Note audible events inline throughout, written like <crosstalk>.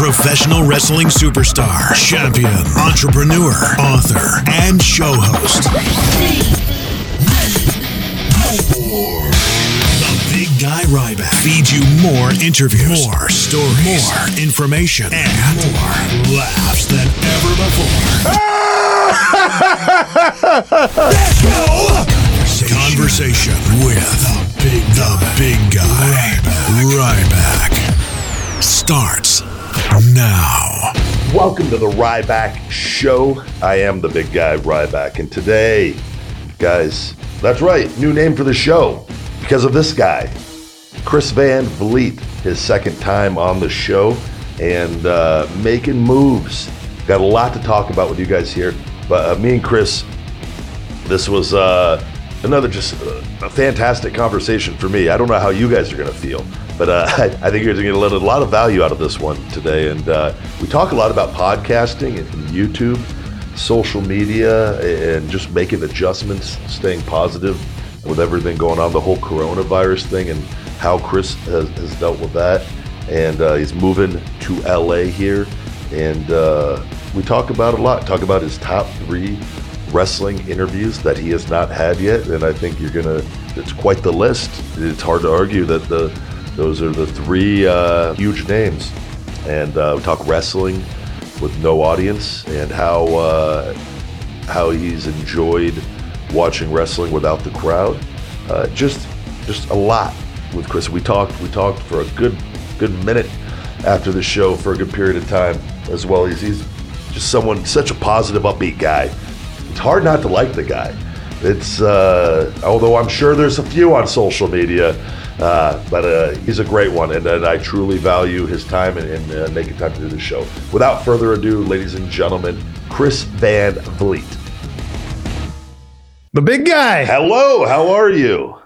professional wrestling superstar, champion, entrepreneur, author, and show host. The Big Guy Ryback feeds you more interviews, more stories, more information, and more laughs than ever before. Conversation with the big, the big guy, Ryback, starts now. Welcome to the Ryback Show. I am the big guy Ryback, and today, guys, that's right, new name for the show because of this guy, Chris Van Vliet, his second time on the show and uh, making moves. Got a lot to talk about with you guys here, but uh, me and Chris, this was uh, another just uh, a fantastic conversation for me. I don't know how you guys are going to feel, but uh, <laughs> I, think you're going to get a lot of value out of this one today. And uh, we talk a lot about podcasting and YouTube, social media, and just making adjustments, staying positive with everything going on, the whole coronavirus thing, and how Chris has, has dealt with that. And uh, he's moving to LA here. And uh, we talk about a lot, talk about his top three wrestling interviews that he has not had yet, and I think you're gonna. It's quite the list. It's hard to argue that the those are the three uh, huge names, and uh, we talk wrestling with no audience and how uh, how he's enjoyed watching wrestling without the crowd. Uh, just just a lot with Chris. We talked we talked for a good good minute after the show for a good period of time as well. He's, he's just someone such a positive, upbeat guy it's hard not to like the guy. It's uh, although I'm sure there's a few on social media, uh, but uh, he's a great one, and, and, I truly value his time and, and uh, making time to do this show. Without further ado, ladies and gentlemen, Chris Van Vliet. The big guy. Hello, how are you?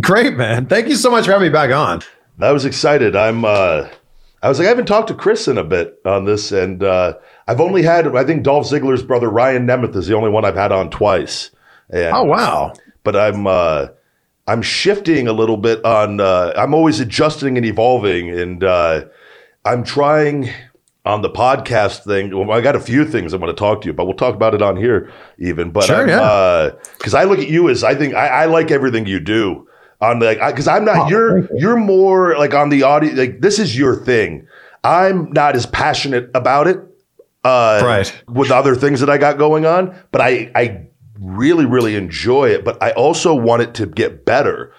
Great, man. Thank you so much for having me back on. I was excited. I'm. Uh, I was like, I haven't talked to Chris in a bit on this, and uh, I've only had, I think Dolph Ziggler's brother Ryan Nemeth is the only one I've had on twice. And, oh wow! But I'm uh, I'm shifting a little bit on. Uh, I'm always adjusting and evolving, and uh, I'm trying on the podcast thing. Well, I got a few things I want to talk to you, but we'll talk about it on here even. But sure, yeah. Because uh, I look at you as I think I, I like everything you do on the because I'm not. Oh, you're you. you're more like on the audio. Like this is your thing. I'm not as passionate about it uh, right. with other things that I got going on. But I, I really, really enjoy it. But I also want it to get better.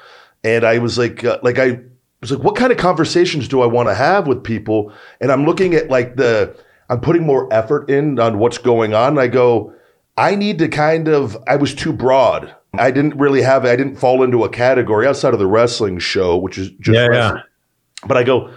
And I was like, uh, like I was like, what kind of conversations do I want to have with people? And I'm looking at like the, I'm putting more effort in on what's going on. And I go, I need to kind of, I was too broad. I didn't really have, I didn't fall into a category outside of the wrestling show, which is just, yeah, yeah. But I go,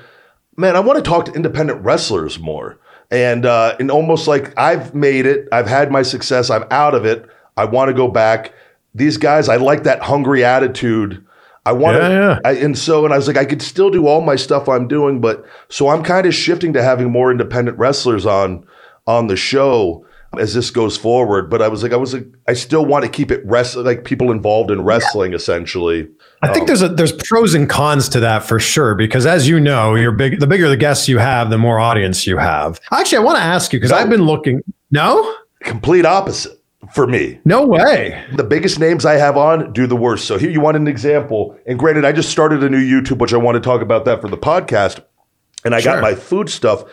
man, I want to talk to independent wrestlers more and uh, and almost like I've made it, I've had my success, I'm out of it. I want to go back. These guys, I like that hungry attitude. I want to, yeah, yeah. and so, and I was like, I could still do all my stuff I'm doing, but so I'm kind of shifting to having more independent wrestlers on on the show as this goes forward. But I was like, I was like, I still want to keep it rest like people involved in wrestling, yeah. essentially. I think um, there's a there's pros and cons to that for sure because as you know, you're big. The bigger the guests you have, the more audience you have. Actually, I want to ask you because no, I've been looking. No, complete opposite for me. No way. The biggest names I have on do the worst. So here you want an example. And granted, I just started a new YouTube, which I want to talk about that for the podcast. And I sure. got my food stuff,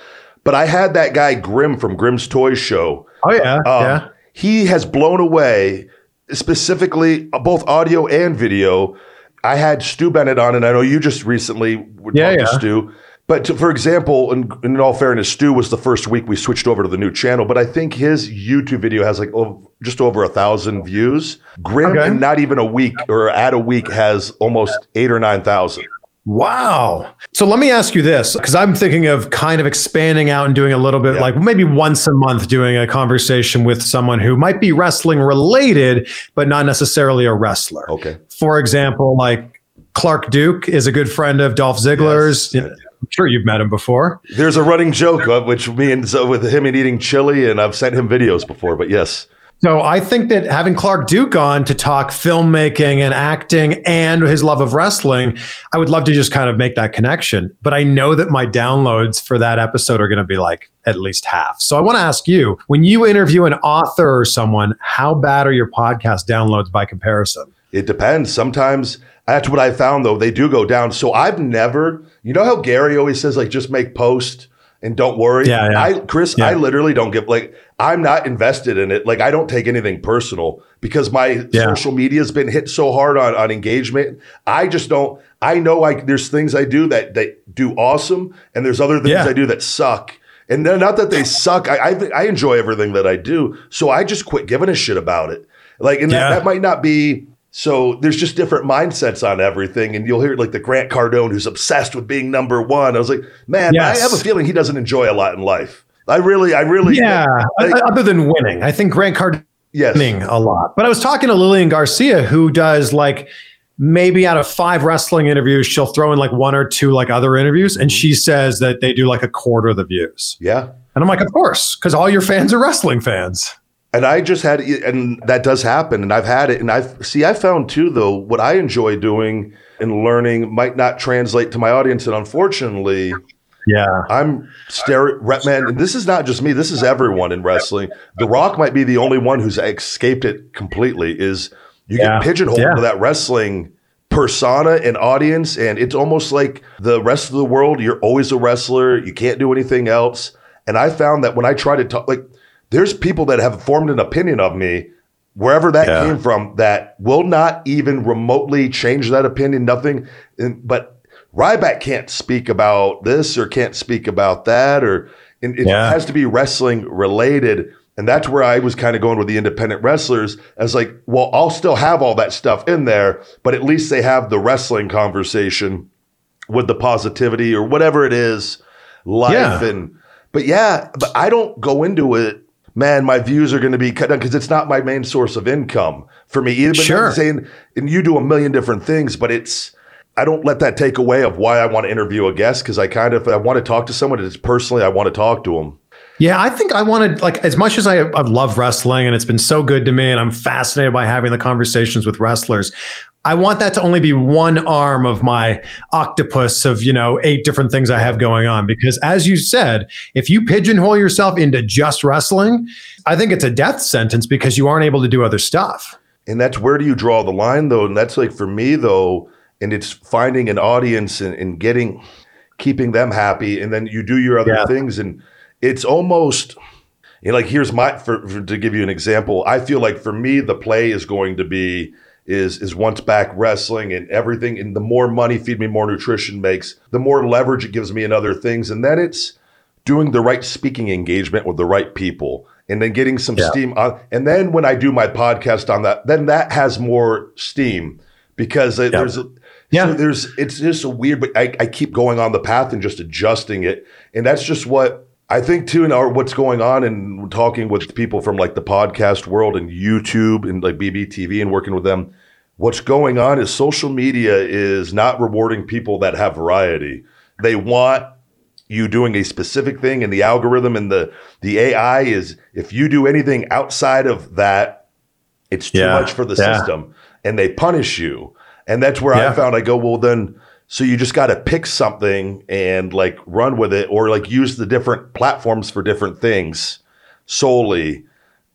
but I had that guy Grim from Grim's Toys Show. Oh yeah, um, yeah. He has blown away specifically both audio and video I had Stu Bennett on, and I know you just recently were yeah, talking yeah. to Stu. But to, for example, in, in, all fairness, Stu was the first week we switched over to the new channel. But I think his YouTube video has like oh, just over a thousand views. Grim, okay. not even a week or at a week, has almost eight or nine thousand. Wow. So let me ask you this because I'm thinking of kind of expanding out and doing a little bit yeah. like maybe once a month doing a conversation with someone who might be wrestling related, but not necessarily a wrestler. Okay. For example, like Clark Duke is a good friend of Dolph Ziggler's. Yes. I'm sure you've met him before. There's a running joke, which me and so with him and eating chili, and I've sent him videos before, but yes. So I think that having Clark Duke on to talk filmmaking and acting and his love of wrestling, I would love to just kind of make that connection. But I know that my downloads for that episode are going to be like at least half. So I want to ask you when you interview an author or someone, how bad are your podcast downloads by comparison? It depends. Sometimes that's what I found though. They do go down. So I've never, you know how Gary always says, like, just make post and don't worry. Yeah, yeah. I Chris, Yeah. I literally don't give like I'm not invested in it. Like I don't take anything personal because my Yeah. social media has been hit so hard on on engagement. I just don't. I know like there's things I do that that do awesome, and there's other things. I do that suck. And not that they suck. I, I I enjoy everything that I do, so I just quit giving a shit about it. Like, and that, that might not be. So there's just different mindsets on everything, and you'll hear like the Grant Cardone who's obsessed with being number one. I was like, man, Yes. I have a feeling he doesn't enjoy a lot in life. I really, I really, Yeah. like, Other than winning, I think Grant Cardone yes, winning a lot. But I was talking to Lillian Garcia, who does like maybe out of five wrestling interviews, she'll throw in like one or two like other interviews, and mm-hmm. she says that they do like a quarter of the views. yeah. And I'm like, of course, because all your fans are wrestling fans. And I just had, and that does happen, and I've had it, and I've see, I found too though what I enjoy doing and learning might not translate to my audience, and unfortunately, Yeah. I'm stare rep man, and this is not just me. This is everyone in wrestling. The Rock might be the only one who's escaped it completely. Is you Yeah. get pigeonholed Yeah. to that wrestling persona and audience, and it's almost like the rest of the world. You're always a wrestler. You can't do anything else. And I found that when I try to talk, like there's people that have formed an opinion of me. Wherever that Yeah. came from, that will not even remotely change that opinion. Nothing, and, but Ryback can't speak about this or can't speak about that, or and it Yeah. has to be wrestling related. And that's where I was kind of going with the independent wrestlers as like, well, I'll still have all that stuff in there, but at least they have the wrestling conversation with the positivity or whatever it is, life Yeah. and but yeah, but I don't go into it. Man, my views are going to be cut down because it's not my main source of income for me either. But Sure. Saying, and you do a million different things, but it's I don't let that take away of why I want to interview a guest because I kind of I want to talk to someone. It's personally I want to talk to them. Yeah, I think I wanted like as much as I, I love wrestling and it's been so good to me and I'm fascinated by having the conversations with wrestlers. I want that to only be one arm of my octopus of, you know, eight different things I have going on because as you said, if you pigeonhole yourself into just wrestling, I think it's a death sentence because you aren't able to do other stuff. And that's where do you draw the line though? And that's like for me though, and it's finding an audience and, and getting keeping them happy, and then you do your other Yeah. things, and it's almost you know, like here's my for, for to give you an example. I feel like for me the play is going to be is is once back wrestling and everything, and the more money feed me more nutrition makes, the more leverage it gives me in other things, and then it's doing the right speaking engagement with the right people and then getting some Yeah. steam on and then when i do my podcast on that then that has more steam because Yeah. there's a, Yeah. so there's it's just a weird but I, I keep going on the path and just adjusting it and that's just what i think too in our what's going on and talking with people from like the podcast world and youtube and like bbtv and working with them what's going on is social media is not rewarding people that have variety they want you doing a specific thing and the algorithm and the the AI is if you do anything outside of that, it's too Yeah. much for the Yeah. system and they punish you. And that's where Yeah. I found I go, well then so you just got to pick something and like run with it or like use the different platforms for different things solely.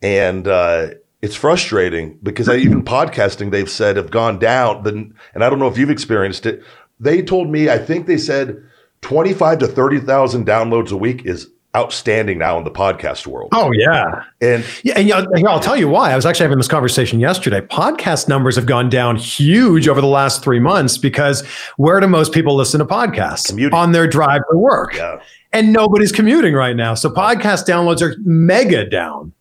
And uh it's frustrating because I, even podcasting they've said have gone down. Then, and I don't know if you've experienced it. They told me I think they said twenty five to thirty thousand downloads a week is outstanding now in the podcast world. Oh yeah. And Yeah, and yeah, I'll tell you why. I was actually having this conversation yesterday. Podcast numbers have gone down huge over the last three months because where do most people listen to podcasts? Commuting. On their drive to work. yeah, And nobody's commuting right now. So podcast downloads are mega down.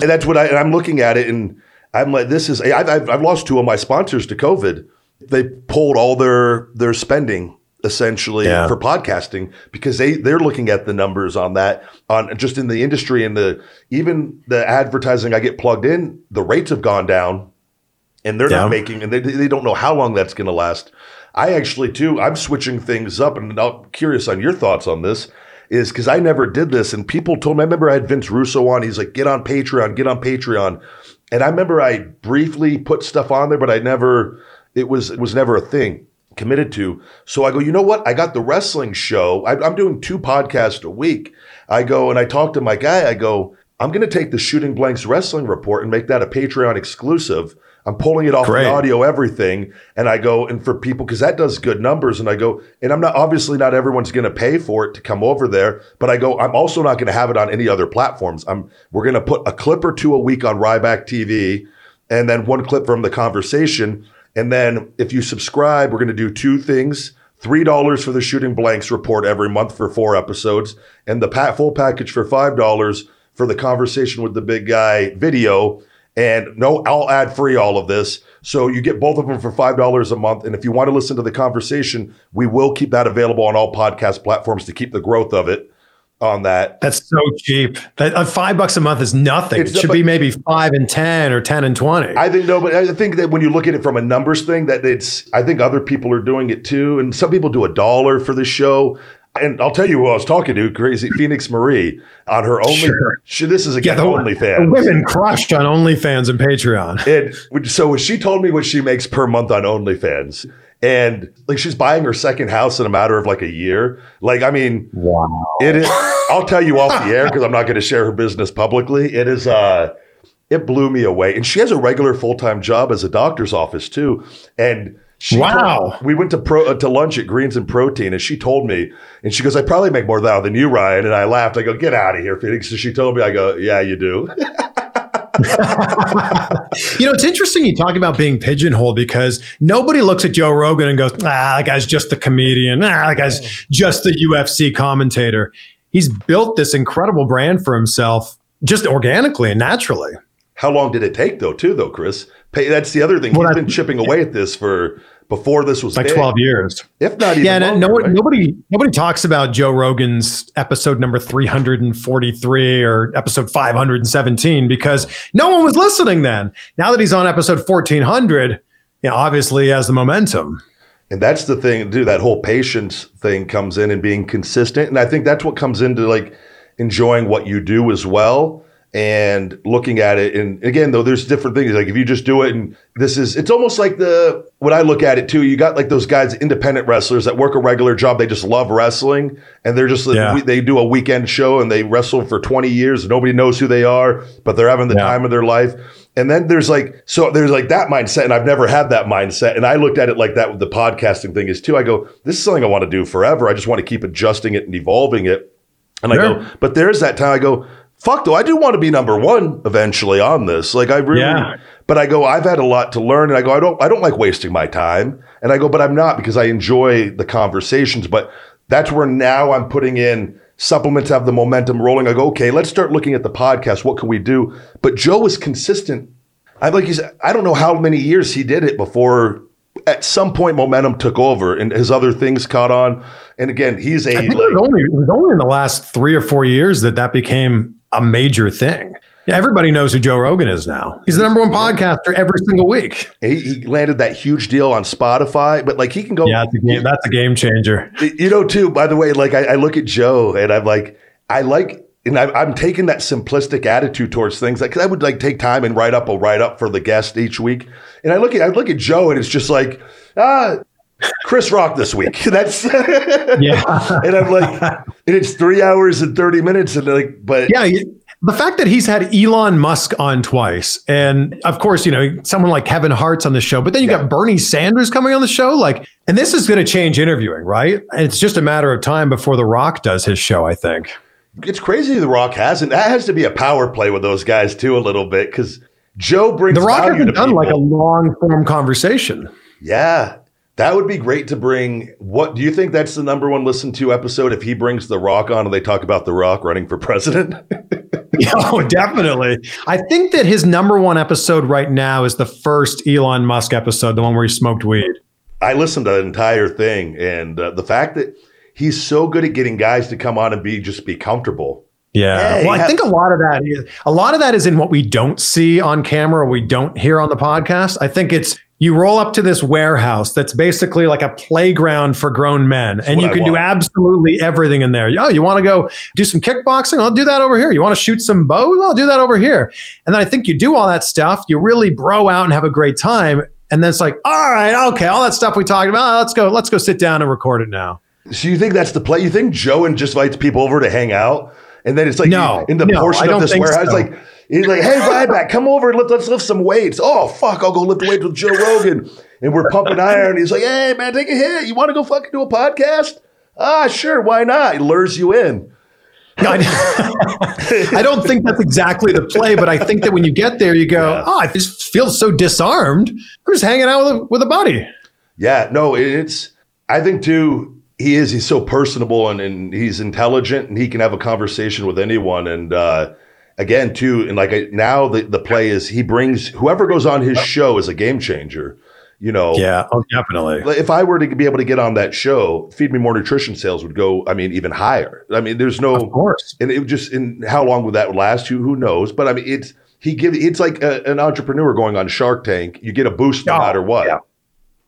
and that's what I. And I'm looking at it, and I'm like, this is. I've, I've, I've lost two of my sponsors to COVID. They pulled all their their spending essentially Yeah. for podcasting because they they're looking at the numbers on that on just in the industry and the even the advertising I get plugged in. The rates have gone down, and they're Yeah. not making, and they they don't know how long that's going to last. I actually too. I'm switching things up, and I'm curious on your thoughts on this. is because I never did this, and people told me. I remember I had Vince Russo on. He's like, "Get on Patreon, get on Patreon," and I remember I briefly put stuff on there, but I never. It was it was never a thing committed to. So I go, you know what? I got the wrestling show. I, I'm doing two podcasts a week. I go and I talk to my guy. I go, I'm going to take the Shooting Blanks wrestling report and make that a Patreon exclusive. I'm pulling it off Great. the audio, everything. And I go, and for people, because that does good numbers. And I go, and I'm not, obviously, not everyone's going to pay for it to come over there. But I go, I'm also not going to have it on any other platforms. I'm, we're going to put a clip or two a week on Ryback TV and then one clip from the conversation. And then if you subscribe, we're going to do two things. $3 for the Shooting Blanks report every month for four episodes, and the full package for $5 for the conversation with the big guy video. And no, I'll add free all of this. So you get both of them for $5 a month. And if you want to listen to the conversation, we will keep that available on all podcast platforms to keep the growth of it on that. That's so cheap. That uh, five bucks a month is nothing. It's it should be maybe five and ten or ten and twenty. I think no, but I think that when you look at it from a numbers thing, that it's I think other people are doing it too, and some people do a dollar for the show. And I'll tell you who I was talking to, crazy Phoenix Marie on her only. Sure. She, this is again the, OnlyFans. the women crushed on OnlyFans and Patreon. And so she told me what she makes per month on OnlyFans, and like she's buying her second house in a matter of like a year. Like I mean, Wow. it is. <laughs> I'll tell you off the air because I'm not going to share her business publicly. It is. uh It blew me away, and she has a regular full time job as a doctor's office too. And she Wow. told- we went to pro uh, to lunch at Greens and Protein, and she told me, and she goes, "I probably make more now than you, Ryan." And I laughed. I go, "Get out of here, Phoenix." So she told me, I go, "Yeah, you do." <laughs> <laughs> You know, it's interesting you talk about being pigeonholed because nobody looks at Joe Rogan and goes, ah, that guy's just the comedian. Ah, that guy's just the UFC commentator. He's built this incredible brand for himself just organically and naturally. How long did it take though, too, though, Chris? That's the other thing. Well, He's that- been chipping away at this for before this was Like big. 12 years. if not even Yeah, and longer, no, right? nobody nobody talks about Joe Rogan's episode number 343 or episode 517 because no one was listening then. Now that he's on episode 1400, you know, obviously he has the momentum. And that's the thing, dude. That whole patience thing comes in and being consistent. And I think that's what comes into like enjoying what you do as well and looking at it. And again, though, there's different things. Like if you just do it and this is, it's almost like the, when I look at it too, you got like those guys, independent wrestlers that work a regular job. They just love wrestling and they're just, Yeah. they do a weekend show and they wrestle for 20 years. Nobody knows who they are, but they're having the Yeah. time of their life. And then there's like, so there's like that mindset, and I've never had that mindset. And I looked at it like that with the podcasting thing is too. I go, this is something I want to do forever. I just want to keep adjusting it and evolving it. And I go, but there's that time I go, fuck, though, I do want to be number one eventually on this. Like I really, Yeah. but I go, I've had a lot to learn, and I go, I don't, I don't like wasting my time. And I go, but I'm not because I enjoy the conversations. But that's where now I'm putting in supplements have the momentum rolling. I go, okay, let's start looking at the podcast. What can we do? But Joe was consistent. I like he's I don't know how many years he did it before at some point momentum took over and his other things caught on. And again, he's a I think like, it was only it was only in the last three or four years that that became a major thing. Yeah, everybody knows who Joe Rogan is now. He's the number one podcaster every single week. he, he landed that huge deal on Spotify, but like he can go Yeah, that's a game, that's a game changer. you know, too, by the way, like I, I look at Joe and I'm like, I like, and I, I'm taking that simplistic attitude towards things. Like, I would like take time and write up a write up for the guest each week. And I look at, I look at Joe and it's just like, ah, Chris Rock this week. <laughs> That's, Yeah. <laughs> and I'm like, and it's three hours and 30 minutes. And like, but Yeah, the fact that he's had Elon Musk on twice, and of course, you know, someone like Kevin Hart's on the show, but then you Yeah. got Bernie Sanders coming on the show. Like, and this is going to change interviewing, right? And it's just a matter of time before The Rock does his show, I think. it's crazy The Rock hasn't. That has to be a power play with those guys too, a little bit. Cause Joe brings The Rock hasn't done like a long form conversation. Yeah. That would be great to bring. What do you think that's the number one listened to episode if he brings The Rock on and they talk about The Rock running for president? <laughs> oh, definitely. I think that his number one episode right now is the first Elon Musk episode, the one where he smoked weed. I listened to the entire thing, and uh, the fact that he's so good at getting guys to come on and be just be comfortable. Yeah. Hey, well, I ha- think a lot of that is a lot of that is in what we don't see on camera or we don't hear on the podcast. I think it's you roll up to this warehouse that's basically like a playground for grown men and you I can do absolutely everything in there. Oh, you want to go do some kickboxing? I'll do that over here. You want to shoot some bows? I'll do that over here. And then I think you do all that stuff, you really bro out and have a great time. And then it's like, all right, okay, all that stuff we talked about, ah, let's go, let's go sit down and record it now. So you think that's the play? You think Joe and just invites people over to hang out, and then it's like No, in the no, portion of this warehouse, so. like he's like, "Hey, Ryback, come over and let, let's lift some weights." Oh fuck, I'll go lift weights with Joe Rogan, and we're pumping iron. He's like, "Hey man, take a hit. You want to go fucking do a podcast?" Ah, sure, why not? He lures you in. I, <laughs> I don't think that's exactly the play, but I think that when you get there, you go, Yeah. "Oh, I just feel so disarmed. I'm just hanging out with a, with a buddy." Yeah, no, it's. I think too. He is. He's so personable and, and he's intelligent and he can have a conversation with anyone. And uh, again, too, and like I, now the the play is he brings whoever goes on his show is a game changer. You know, Yeah, oh, definitely. If I were to be able to get on that show, Feed Me More Nutrition sales would go. I mean, even higher. I mean, there's no. Of course. And it just in how long would that last? Who who knows? But I mean, it's he give. It's like a, an entrepreneur going on Shark Tank. You get a boost no Oh, matter what. yeah.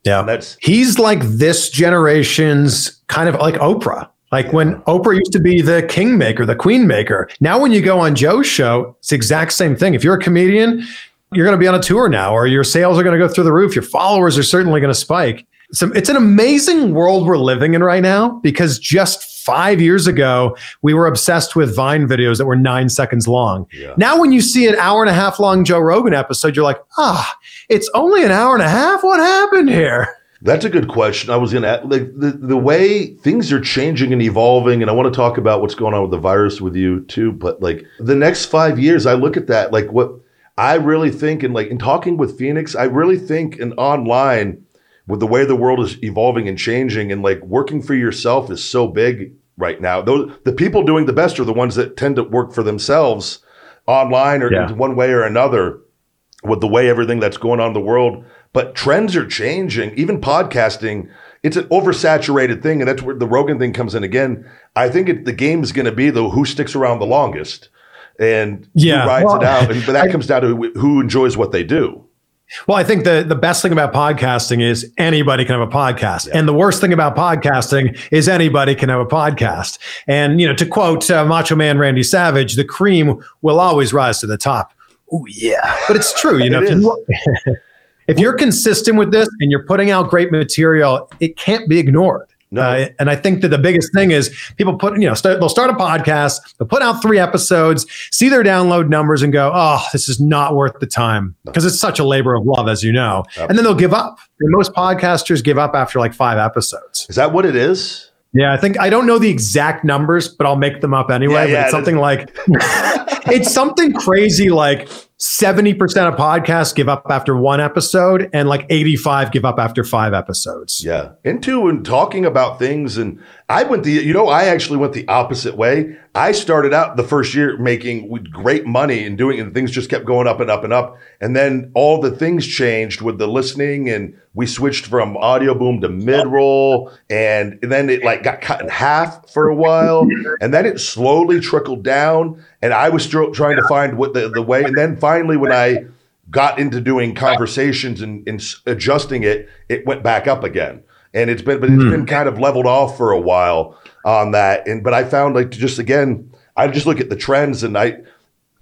Yeah. And that's He's like this generation's kind of like Oprah. Like when Oprah used to be the kingmaker, the queen maker. Now, when you go on Joe's show, it's the exact same thing. If you're a comedian, you're going to be on a tour now, or your sales are going to go through the roof. Your followers are certainly going to spike. So it's an amazing world we're living in right now because just five years ago, we were obsessed with Vine videos that were nine seconds long. Yeah. Now, when you see an hour and a half long Joe Rogan episode, you're like, ah, it's only an hour and a half. What happened here? That's a good question. I was going to like the the way things are changing and evolving, and I want to talk about what's going on with the virus with you too. But like the next five years, I look at that like what I really think, and like in talking with Phoenix, I really think in online with the way the world is evolving and changing, and like working for yourself is so big right now. Those the people doing the best are the ones that tend to work for themselves online or Yeah. in one way or another with the way everything that's going on in the world. But trends are changing. Even podcasting, it's an oversaturated thing, and that's where the Rogan thing comes in again. I think it, the game is going to be the who sticks around the longest and Yeah, who rides well, it out. And, but that I- comes down to who, enjoys what they do. Well, I think the, the best thing about podcasting is anybody can have a podcast. And the worst thing about podcasting is anybody can have a podcast. And, you know, to quote uh, Macho Man Randy Savage, the cream will always rise to the top. Oh, yeah. But it's true. You know, if, you, <laughs> if you're consistent with this and you're putting out great material, it can't be ignored. No. Uh, and I think that the biggest thing is people put, you know, start, they'll start a podcast, they'll put out three episodes, see their download numbers, and go, "Oh, this is not worth the time," because it's such a labor of love, as you know. And then they'll give up. And most podcasters give up after like five episodes. Is that what it is? Yeah, I think I don't know the exact numbers, but I'll make them up anyway. Yeah, yeah, but it's something like <laughs> <laughs> it's something crazy like 70% of podcasts give up after one episode and like 85 give up after five episodes. Yeah. Into and talking about things. And I went the, you know, I actually went the opposite way. I started out the first year making great money and doing, and things just kept going up and up and up. And then all the things changed with the listening and we switched from Audioboom to Midroll. And then it like got cut in half for a while. And then it slowly trickled down. And I was trying to find what the, the way. And then finally, when I, got into doing conversations and, and adjusting it, it went back up again. And it's been, but it's hmm. been kind of leveled off for a while on that. And but I found like just again, I just look at the trends and I,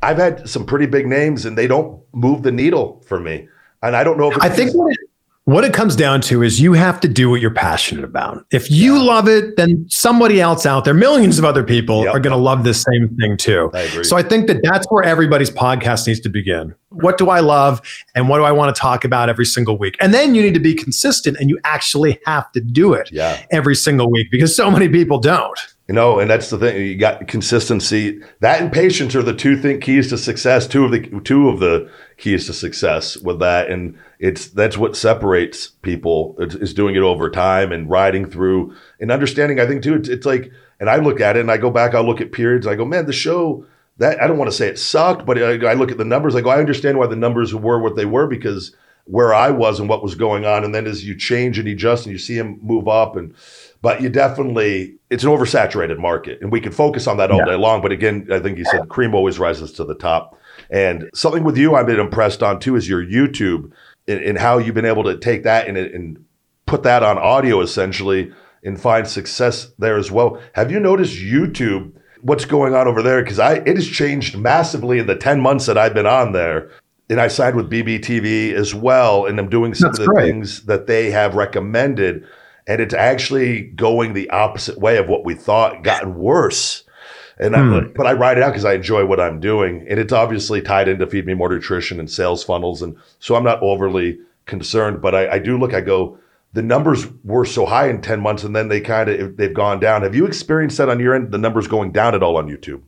I've had some pretty big names and they don't move the needle for me. And I don't know if it's I think what it, what it comes down to is you have to do what you're passionate about. If you love it, then somebody else out there, millions of other people Yep. are going to love this same thing too. I. So I think that that's where everybody's podcast needs to begin. What do I love and what do I want to talk about every single week? And then you need to be consistent and you actually have to do it Yeah. every single week because so many people don't. You know, and that's the thing. You got consistency. That and patience are the two thing keys to success. Two of the two of the keys to success with that, and it's that's what separates people. Is, doing it over time and riding through and understanding. I think too. It's, it's like, and I look at it and I go back. I look at periods. I go, man, the show that I don't want to say it sucked, but I, I look at the numbers. I go, I understand why the numbers were what they were because where I was and what was going on. And then as you change and adjust and you see them move up and but you definitely it's an oversaturated market, and we could focus on that all yeah. day long. But again, I think you said cream always rises to the top. And something with you I've been impressed on too is your YouTube and, how you've been able to take that and, and put that on audio essentially and find success there as well. Have you noticed YouTube? What's going on over there? Because I it has changed massively in the ten months that I've been on there and I signed with BBTV as well, and I'm doing some That's of the great. things that they have recommended, and it's actually going the opposite way of what we thought, gotten worse. And hmm. I, but I write it out because I enjoy what I'm doing, and it's obviously tied into feed me more nutrition and sales funnels, and so I'm not overly concerned. But I, I do look, I go, the numbers were so high in 10 months, and then they kind of they've gone down. Have you experienced that on your end? The numbers going down at all on YouTube?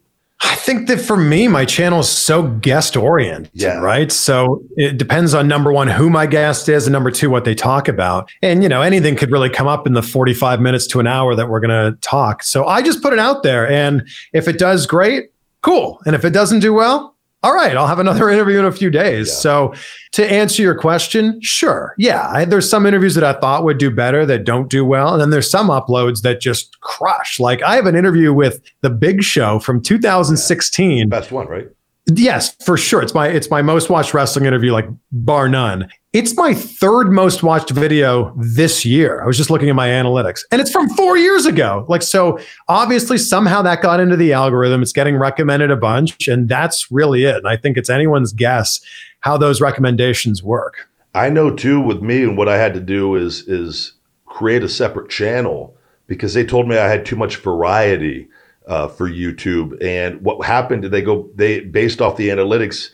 I think that for me, my channel is so guest oriented, yeah. right? So it depends on number one, who my guest is, and number two, what they talk about. And, you know, anything could really come up in the 45 minutes to an hour that we're going to talk. So I just put it out there. And if it does great, cool. And if it doesn't do well, all right, I'll have another <laughs> interview in a few days. Yeah. So, to answer your question, sure. Yeah, I, there's some interviews that I thought would do better that don't do well. And then there's some uploads that just crush. Like, I have an interview with The Big Show from 2016. Yeah. Best one, right? Yes, for sure. It's my it's my most watched wrestling interview, like bar none. It's my third most watched video this year. I was just looking at my analytics, and it's from four years ago. Like so, obviously somehow that got into the algorithm. It's getting recommended a bunch, and that's really it. And I think it's anyone's guess how those recommendations work. I know too with me, and what I had to do is is create a separate channel because they told me I had too much variety uh, for YouTube. And what happened? Did They go they based off the analytics,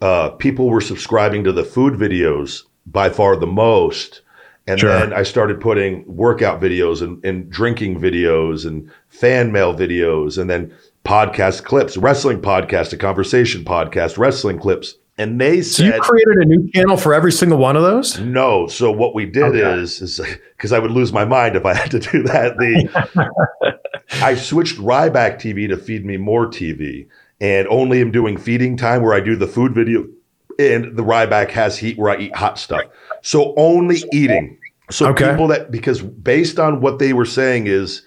uh, people were subscribing to the food videos by far the most. And sure. then I started putting workout videos and, and drinking videos and fan mail videos and then podcast clips, wrestling podcast, a conversation podcast, wrestling clips. And they said, so you created a new channel for every single one of those? No. So what we did okay. is, is <laughs> because I would lose my mind if I had to <laughs> do that. The <laughs> I switched Ryback TV to Feed Me More TV, and only am doing feeding time where I do the food video, and the Ryback has heat where I eat hot stuff. So only eating. So okay. people that because based on what they were saying is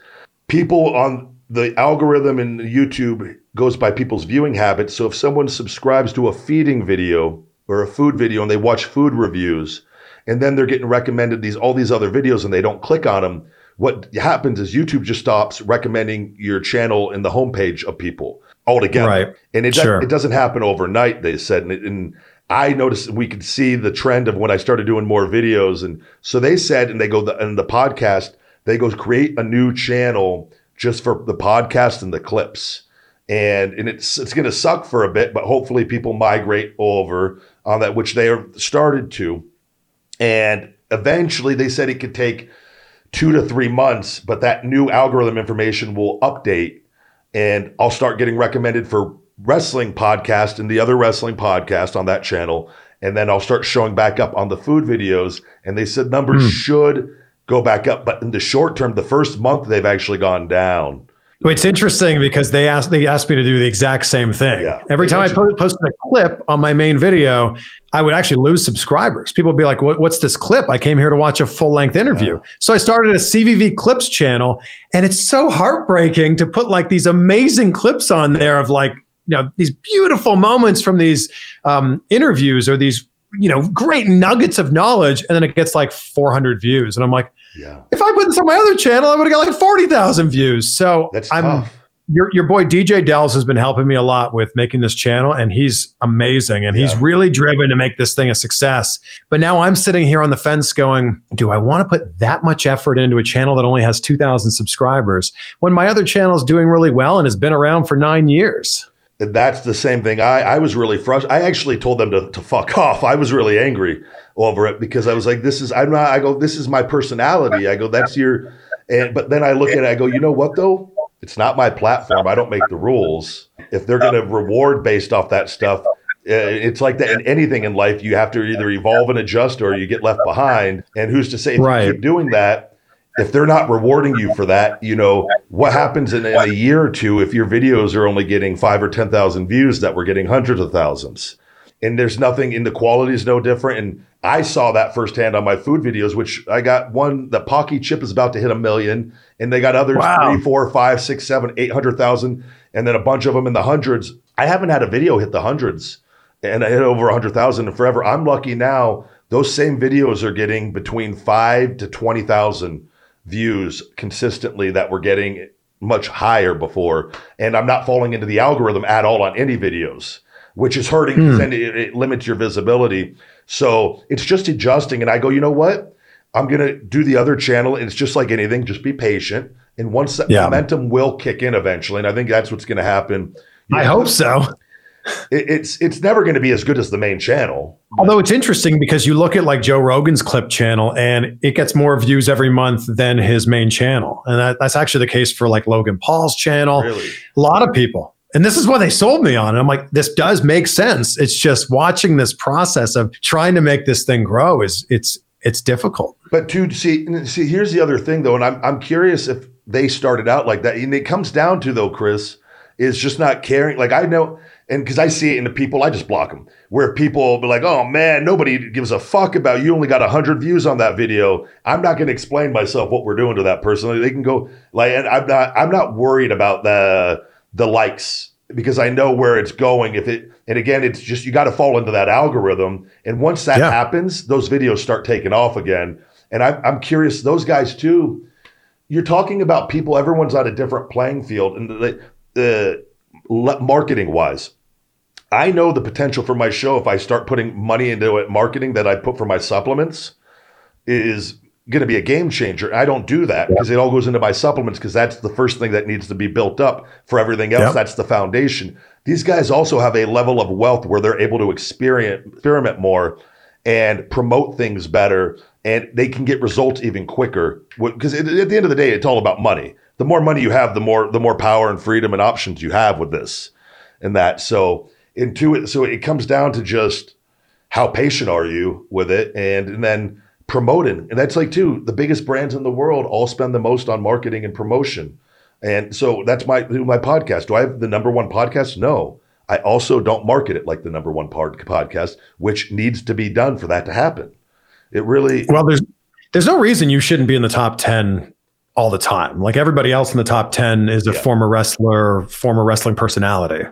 people on the algorithm in YouTube goes by people's viewing habits. So if someone subscribes to a feeding video or a food video and they watch food reviews, and then they're getting recommended these all these other videos and they don't click on them, what happens is YouTube just stops recommending your channel in the homepage of people altogether. Right. And it, sure. it doesn't happen overnight, they said. And, and I noticed we could see the trend of when I started doing more videos. And so they said, and they go, the, in the podcast, they go create a new channel just for the podcast and the clips and and it's it's going to suck for a bit, but hopefully people migrate over on that, which they are started to, and eventually they said it could take two to three months, but that new algorithm information will update, and I'll start getting recommended for wrestling podcast and the other wrestling podcast on that channel, and then I'll start showing back up on the food videos, and they said numbers mm. should go back up, but in the short term, the first month they've actually gone down. It's interesting because they asked they asked me to do the exact same thing. Yeah, Every time I post, posted a clip on my main video, I would actually lose subscribers. People would be like, what, "What's this clip? I came here to watch a full length interview." Yeah. So I started a CVV Clips channel, and it's so heartbreaking to put like these amazing clips on there of like you know these beautiful moments from these um, interviews or these you know great nuggets of knowledge, and then it gets like 400 views, and I'm like yeah. If I put this on my other channel, I would have got like 40,000 views. So That's I'm tough. Your, your boy DJ Dells has been helping me a lot with making this channel, and he's amazing. And yeah. he's really driven to make this thing a success. But now I'm sitting here on the fence going, do I want to put that much effort into a channel that only has 2,000 subscribers when my other channel is doing really well and has been around for nine years? That's the same thing. I, I was really frustrated. I actually told them to, to fuck <laughs> off. I was really angry over it because I was like, this is, I'm not, I go, this is my personality. I go, that's your, and, but then I look at it, I go, you know what though? It's not my platform. I don't make the rules. If they're going to reward based off that stuff, uh, it's like that in anything in life. You have to either evolve and adjust or you get left behind. And who's to say if right. you keep doing that, if they're not rewarding you for that, you know, what happens in, in a year or two if your videos are only getting five or 10,000 views that we're getting hundreds of thousands? and there's nothing in the quality is no different. And I saw that firsthand on my food videos, which I got one. The Paqui chip is about to hit a million, and they got others Wow. three, four, five, six, seven, eight hundred thousand, and then a bunch of them in the hundreds. I haven't had a video hit the hundreds, and I hit over a hundred thousand in forever. I'm lucky now. Those same videos are getting between five to twenty thousand views consistently that were getting much higher before, and I'm not falling into the algorithm at all on any videos, which is hurting. 'cause hmm. Then it, it limits your visibility. So it's just adjusting. And I go, you know what? I'm gonna do the other channel. And it's just like anything. Just be patient. And once that Yeah. momentum will kick in eventually, and I think that's what's going to happen. You I know, hope so. It- it's it's never going to be as good as the main channel. Although it's interesting because you look at like Joe Rogan's clip channel and it gets more views every month than his main channel. And that, that's actually the case for like Logan Paul's channel. Really, A lot of people. And this is what they sold me on. And I'm like, this does make sense. It's just watching this process of trying to make this thing grow is it's it's difficult. But to see, see, here's the other thing though, and I'm I'm curious if they started out like that. And it comes down to though, Chris, is just not caring. Like I know, and because I see it in the people, I just block them. Where people be like, "Oh man, nobody gives a fuck about you. Only got hundred views on that video." I'm not going to explain myself what we're doing to that person. Like, they can go like, and I'm not I'm not worried about the the likes because I know where it's going. If it and again, it's just you got to fall into that algorithm, and once that Yeah. happens, those videos start taking off again. And I'm I'm curious, those guys too. You're talking about people. Everyone's on a different playing field, and the, the uh, marketing wise. I know the potential for my show if I start putting money into it, marketing that I put for my supplements is going to be a game changer. I don't do that because it all goes into my supplements because that's the first thing that needs to be built up for everything else. Yep. That's the foundation. These guys also have a level of wealth where they're able to experience, experiment more and promote things better and they can get results even quicker because at the end of the day it's all about money the more money you have the more the more power and freedom and options you have with this and that so into it so it comes down to just how patient are you with it and, and then promoting and that's like too the biggest brands in the world all spend the most on marketing and promotion and so that's my my podcast do i have the number one podcast no i also don't market it like the number one part podcast which needs to be done for that to happen it really Well, there's there's no reason you shouldn't be in the top 10 all the time. Like everybody else in the top 10 is a Yeah. former wrestler, former wrestling personality.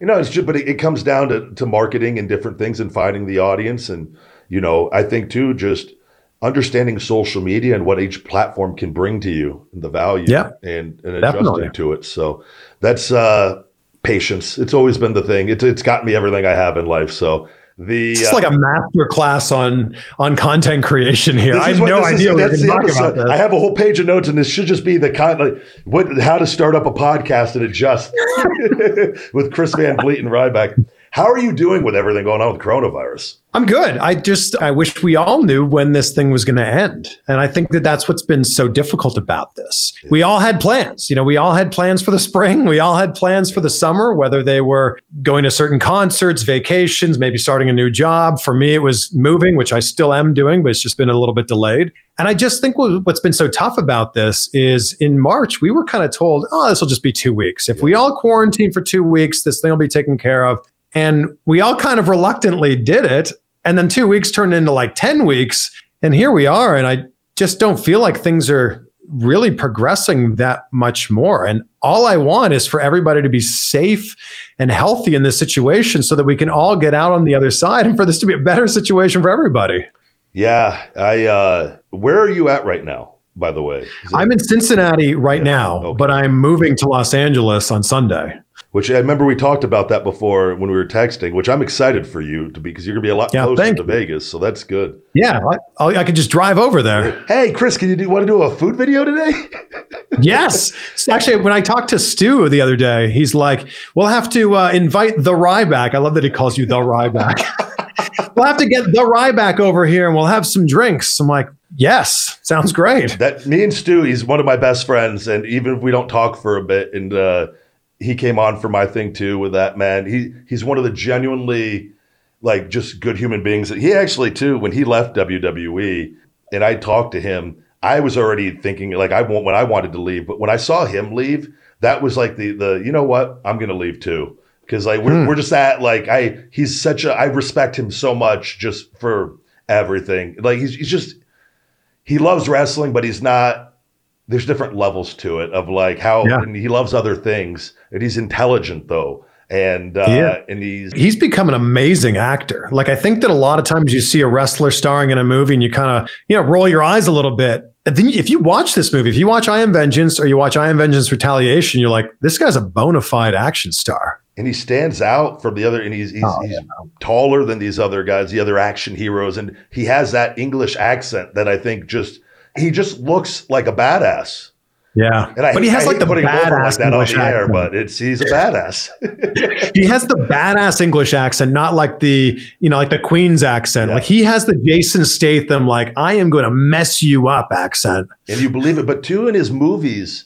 You know, it's just, but it, it comes down to, to marketing and different things and finding the audience. And, you know, I think too, just understanding social media and what each platform can bring to you and the value Yeah, and, and definitely. adjusting to it. So that's, uh, patience. It's always been the thing. It's, it's got me everything I have in life. So the, It's uh, like a master class on on content creation here. I what- no idea we that's going to the talk about this. I have a whole page of notes, and this should just be the kind like what how to start up a podcast and adjust <laughs> with Chris Van Vliet and Ryback. How are you doing with everything going on with coronavirus? I'm good. I just I wish we all knew when this thing was going to end, and I think that that's what's been so difficult about this. We all had plans. You know, we all had plans for the spring. We all had plans for the summer, whether they were going to certain concerts, vacations, maybe starting a new job. For me, it was moving, which I still am doing, but it's just been a little bit delayed. And I just think what- what's been so tough about this is in March, we were kind of told, oh, this will just be two weeks. If we all quarantine for two weeks, this thing will be taken care of. And we all kind of reluctantly did it. And then two weeks turned into like 10 weeks. And here we are. And I just don't feel like things are really progressing that much more. And all I want is for everybody to be safe and healthy in this situation so that we can all get out on the other side and for this to be a better situation for everybody. Yeah, I. uh Where are you at right now? By the way, I'm in Cincinnati right now, okay. but I'm moving to Los Angeles on Sunday. Which I remember we talked about that before when we were texting. Which I'm excited for you to be because you're gonna be a lot Yeah, closer to you. Vegas, so that's good. Yeah, I, I could just drive over there. Hey, Chris, can you do, want to do a food video today? <laughs> Yes. So actually, when I talked to Stu the other day, he's like, we'll have to uh, invite the Ryback. I love that he calls you the Ryback. <laughs> we'll have to get the Ryback over here and we'll have some drinks. I'm like, yes, sounds great. that me and Stu, he's one of my best friends, and even if we don't talk for a bit, and uh, he came on for my thing too with that man. He he's one of the genuinely like just good human beings. He actually too, when he left WWE, and I talked to him, I was already thinking like I want when I wanted to leave, but when I saw him leave, that was like the the you know what I'm going to leave too because like we're, hmm. we're just at like I he's such a I respect him so much just for everything. Like he's he's just he loves wrestling, but he's not. There's different levels to it of like how Yeah. and he loves other things, and he's intelligent though, and uh, Yeah. and he's He's become an amazing actor. Like I think that a lot of times you see a wrestler starring in a movie and you kind of, you know, roll your eyes a little bit. And then if you watch this movie, if you watch I Am Vengeance or you watch I Am Vengeance Retaliation, you're like, this guy's a bona fide action star. and he stands out from the other and he's he's, Oh, he's taller than these other guys the other action heroes and he has that english accent that i think just he just looks like a badass Yeah. and I, but he has I like the putting him over like badass that on English the air accent. but it's he's a badass <laughs> he has the badass English accent, not like the, you know, like the Queen's accent. Yeah. Like he has the Jason Statham, like, I am going to mess you up accent. and you believe it but too in his movies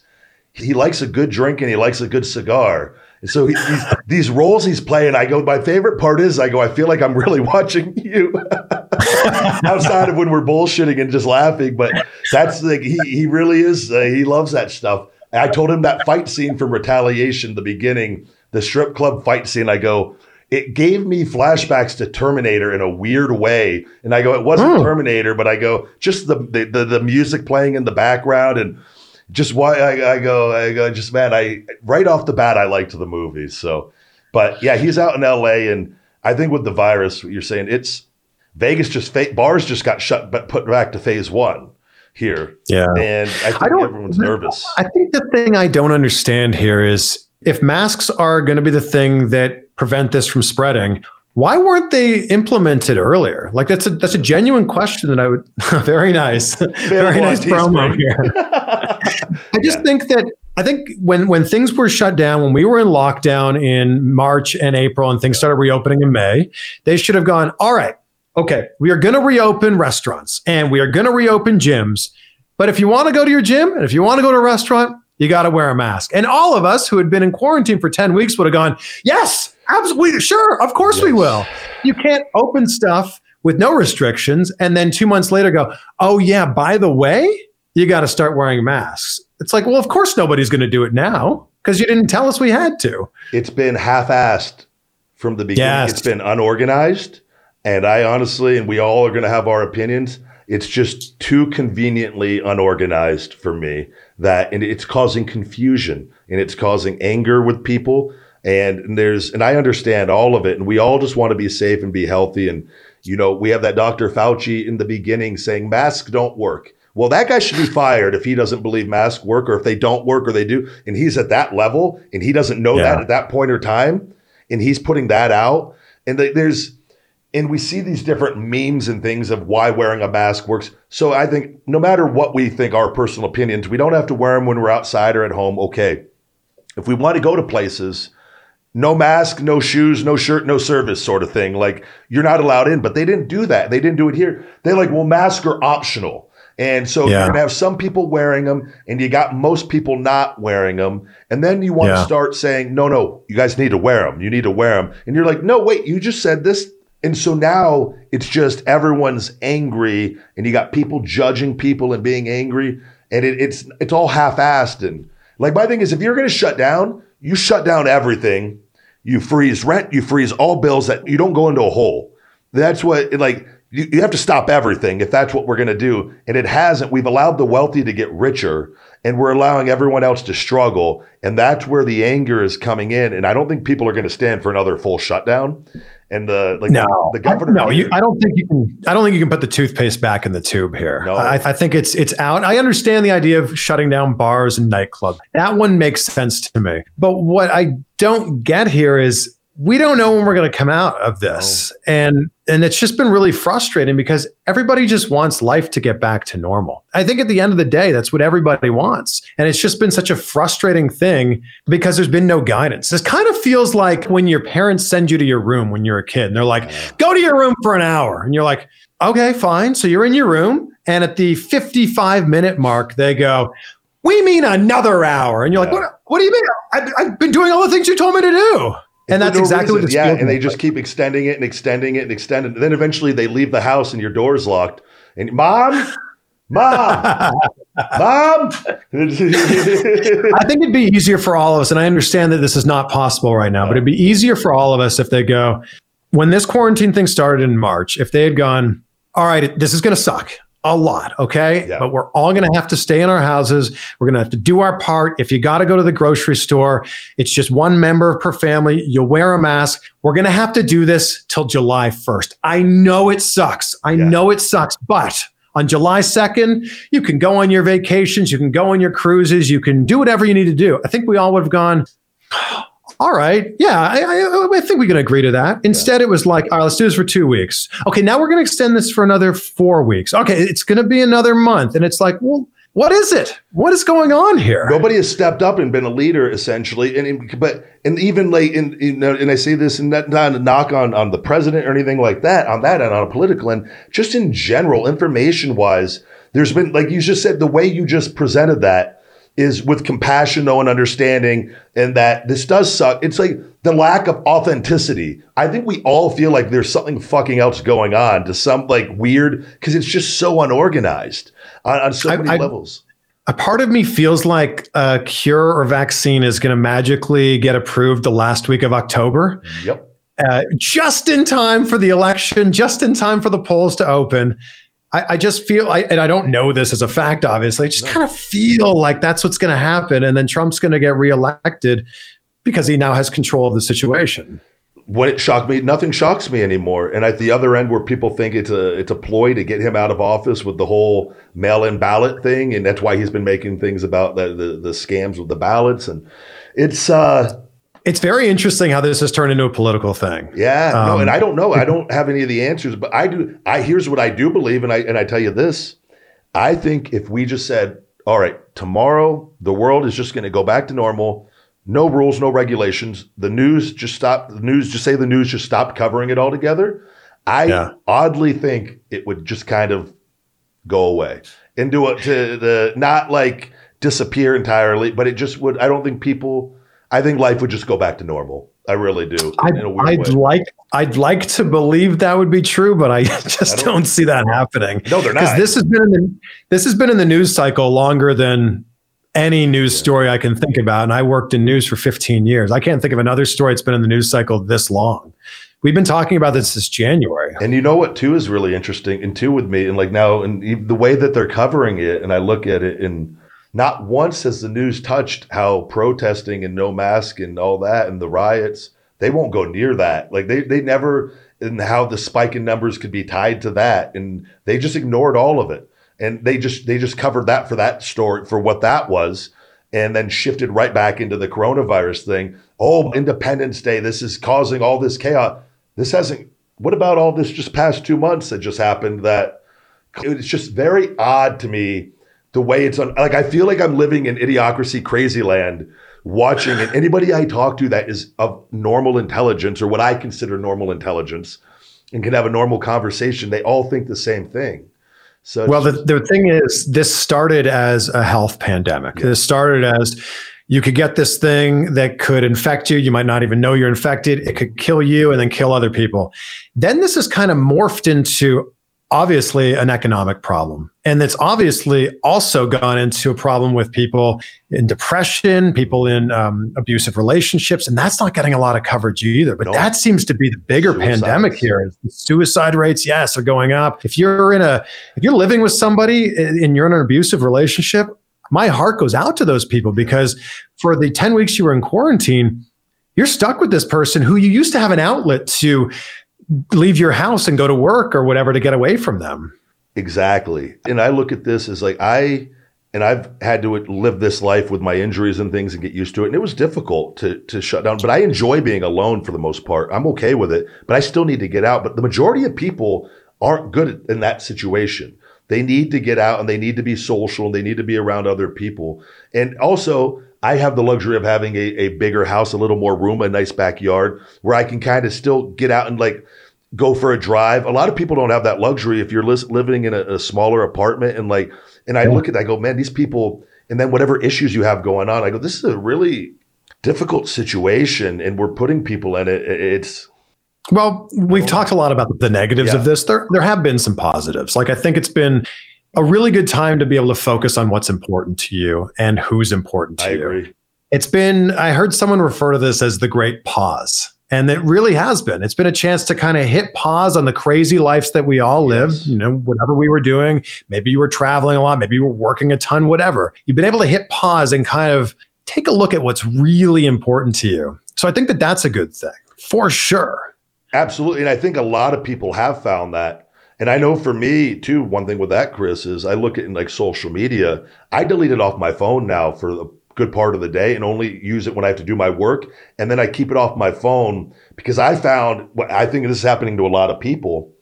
he likes a good drink and he likes a good cigar and so he, he's, <laughs> these roles he's playing i go my favorite part is i go i feel like i'm really <laughs> watching you <laughs> outside of when we're bullshitting and just laughing but that's like he, he really is uh, he loves that stuff. I told him that fight scene from retaliation the beginning the strip club fight scene i go it gave me flashbacks to terminator in a weird way. And i go it wasn't Hmm. terminator but i go just the, the the the music playing in the background and just why I, I go i go just man i right off the bat i liked the movie so. But yeah he's out in la and i think with the virus what you're saying it's vegas just fa- bars just got shut but put back to phase one here Yeah. and i think I don't- everyone's nervous I think the thing I don't understand here is if masks are going to be the thing that prevent this from spreading, why weren't they implemented earlier? Like that's a that's a genuine question that I would <laughs> very nice. very on nice promo Teespring. here. <laughs> I just think that I think when when things were shut down, when we were in lockdown in March and April and things started reopening in May, they should have gone, all right, okay, we are going to reopen restaurants and we are going to reopen gyms. But if you want to go to your gym and if you want to go to a restaurant, you got to wear a mask. And all of us who had been in quarantine for 10 weeks would have gone, yes, absolutely, sure, of course we will. You can't open stuff with no restrictions and then two months later go, oh, yeah, by the way, you got to start wearing masks. It's like, well, of course nobody's going to do it now because you didn't tell us we had to. it's been half-assed from the beginning. Yes. It's been unorganized, and I honestly, and we all are going to have our opinions. It's just too conveniently unorganized for me that, and it's causing confusion and it's causing anger with people. And, and there's, and I understand all of it, and we all just want to be safe and be healthy. And you know, we have that Dr. Fauci in the beginning saying masks don't work. Well, that guy should be fired if he doesn't believe masks work, or if they don't work, or they do, and he's at that level, and he doesn't know Yeah. that at that point or time, and he's putting that out. And th- there's, and we see these different memes and things of why wearing a mask works. So I think no matter what we think our personal opinions, we don't have to wear them when we're outside or at home. Okay, if we want to go to places, no mask, no shoes, no shirt, no service sort of thing. Like you're not allowed in, but they didn't do that. They didn't do it here. They're like, well, masks are optional. And so Yeah. you're gonna have some people wearing them, and you got most people not wearing them. And then you want Yeah. to start saying, no, no, you guys need to wear them. You need to wear them. And you're like, no, wait, you just said this. And so now it's just everyone's angry, and you got people judging people and being angry, and it, it's it's all half-assed. And like my thing is, if you're gonna shut down, you shut down everything. You freeze rent, you freeze all bills that you don't go into a hole. That's what like you, you have to stop everything if that's what we're going to do. And it hasn't. We've allowed the wealthy to get richer and we're allowing everyone else to struggle. And that's where the anger is coming in. And I don't think people are going to stand for another full shutdown. And the like No, the governor. No, you, I don't think you can. I don't think you can put the toothpaste back in the tube here. No. I, I think it's it's out. I understand the idea of shutting down bars and nightclubs. That one makes sense to me. But what I don't get here is we don't know when we're going to come out of this, oh. and and it's just been really frustrating because everybody just wants life to get back to normal. I think at the end of the day, that's what everybody wants, and it's just been such a frustrating thing because there's been no guidance. This kind of feels like when your parents send you to your room when you're a kid, and they're like, "Go to your room for an hour," and you're like, "Okay, fine." So you're in your room, and at the 55 minute mark, they go. We mean another hour, and you're like, "What? What do you mean? I've, I've been doing all the things you told me to do." And that's no exactly what reason. this yeah, and they like. just keep extending it and extending it and extending. it. then eventually they leave the house and your door's locked. And mom, mom, <laughs> Mom. <laughs> I think it'd be easier for all of us, and I understand that this is not possible right now, but it'd be easier for all of us if they go, when this quarantine thing started in March, if they had gone, all right, this is going to suck a lot, okay? Yeah. But we're all going to have to stay in our houses. We're going to have to do our part. If you got to go to the grocery store, it's just one member per family. You'll wear a mask. We're going to have to do this till July 1st. I know it sucks. I Yeah. know it sucks, but on July 2nd, you can go on your vacations, you can go on your cruises, you can do whatever you need to do. I think we all would have gone, all right, yeah, I, I, I think we can agree to that. Instead, it was like, all right, let's do this for two weeks. Okay, now we're going to extend this for another four weeks. Okay, it's going to be another month. And it's like, well, what is it? What is going on here? Nobody has stepped up and been a leader, essentially. And and- but and even like in you know, and I say this and not, not a knock on on the president or anything like that. On that and on a political end, just in general, information wise, there's been like you just said the way you just presented that is with compassion though and understanding and that this does suck. It's like the lack of authenticity. I think we all feel like there's something fucking else going on to some like weird because it's just so unorganized on, on so I- many I- levels. A part of me feels like a cure or vaccine is going to magically get approved the last week of October. Yep. uh, just in time for the election, just in time for the polls to open. I, I just feel, I, and I don't know this as a fact, obviously. I just kind of feel like that's what's going to happen, and then Trump's going to get reelected because he now has control of the situation. when it shocked me, nothing shocks me anymore. And at the other end, where people think it's a it's a ploy to get him out of office with the whole mail-in ballot thing, and that's why he's been making things about the the, the scams with the ballots. And it's uh It's very interesting how this has turned into a political thing. yeah, no, Um, and I don't know. I don't have any of the answers, but I do. I here's what I do believe, and I and I tell you this. I think if we just said, all right, tomorrow the world is just going to go back to normal. No rules, no regulations. The news just stop. The news just say the news just stopped covering it altogether. I Yeah. oddly think it would just kind of go away and do it to the not like disappear entirely, but it just would. I don't think people. I think life would just go back to normal. I really do. I'd, in a weird I'd like I'd like to believe that would be true, but I <laughs> just I don't, don't- see that happening. No, they're Because not. this has been in the this has been in the news cycle longer than any news story I can think about. And I worked in news for 15 years. I can't think of another story that's been in the news cycle this long. We've been talking about this since January. And you know what too is really interesting, and too with me, and like now, and the way that they're covering it, and I look at it, and not once has the news touched how protesting and no mask and all that, and the riots, they won't go near that. Like they they never, and how the spike in numbers could be tied to that, and they just ignored all of it, and they just they just covered that for that story for what that was. And then shifted right back into the coronavirus thing. Oh, Independence Day, this is causing all this chaos. This hasn't what about all this just past two months that just happened that it's just very odd to me the way it's on like i feel like i'm living in idiocracy crazy land watching and anybody i talk to that is of normal intelligence or what i consider normal intelligence and can have a normal conversation they all think the same thing so Well, the, the thing is, this started as a health pandemic. This started as you could get this thing that could infect you. You might not even know you're infected. It could kill you and then kill other people. Then this has kind of morphed into obviously an economic problem. And it's obviously also gone into a problem with people in depression, people in um, abusive relationships. And that's not getting a lot of coverage either. But No. that seems to be the bigger Suicides. pandemic here. Suicide rates, yes, are going up. If you're in a, if you're living with somebody and you're in an abusive relationship, my heart goes out to those people because for the 10 weeks you were in quarantine, you're stuck with this person who you used to have an outlet to leave your house and go to work or whatever to get away from them. Exactly. And I look at this as like I and I've had to live this life with my injuries and things and get used to it. And it was difficult to to shut down. But I enjoy being alone for the most part. I'm okay with it, but I still need to get out. But the majority of people aren't good in that situation. They need to get out and they need to be social and they need to be around other people. And also, I have the luxury of having a, a bigger house, a little more room, a nice backyard where I can kind of still get out and like go for a drive. A lot of people don't have that luxury if you're lis- living in a, a smaller apartment and like, and I look at that, I go, man, these people, and then whatever issues you have going on, I go, this is a really difficult situation and we're putting people in it. It's, Well, we've oh. talked a lot about the negatives Yeah. of this. There, there have been some positives. Like I think it's been a really good time to be able to focus on what's important to you and who's important to you. I you. agree. It's been, I heard someone refer to this as the great pause. And it really has been. It's been a chance to kind of hit pause on the crazy lives that we all live, you know, whatever we were doing. Maybe you were traveling a lot, maybe you were working a ton, whatever. You've been able to hit pause and kind of take a look at what's really important to you. So I think that that's a good thing for sure. Absolutely. And I think a lot of people have found that. And I know for me too, one thing with that, Chris, is I look at in like social media. I delete it off my phone now for a good part of the day and only use it when I have to do my work. And then I keep it off my phone because I found what I think this is happening to a lot of people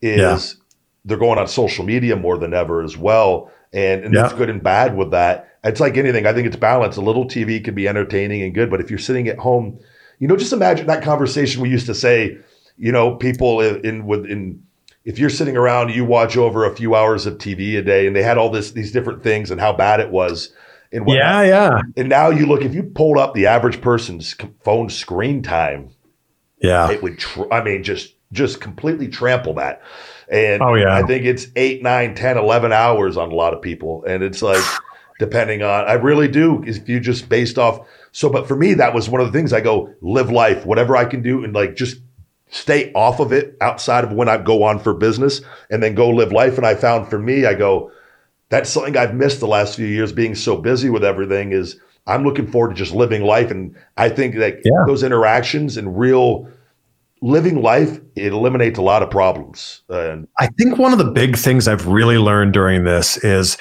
is Yeah. they're going on social media more than ever as well. And, and Yeah. there's good and bad with that. It's like anything. I think it's balance. A little TV can be entertaining and good, but if you're sitting at home, you know, just imagine that conversation we used to say, you know, people in, in with in if you're sitting around, you watch over a few hours of TV a day, and they had all this these different things and how bad it was, and whatnot. Yeah, yeah. And now you look, if you pulled up the average person's phone screen time, Yeah. it would, tr- I mean, just just completely trample that. And Oh, yeah. I think it's eight, nine, 10, 11 hours on a lot of people. And it's like, depending on, I really do, if you just based off. So, but for me, that was one of the things I go live life, whatever I can do, and like just stay off of it outside of when I go on for business and then go live life. And I found for me, I go, that's something I've missed the last few years being so busy with everything is I'm looking forward to just living life. And I think that Yeah. those interactions and real living life, it eliminates a lot of problems. And I think one of the big things I've really learned during this is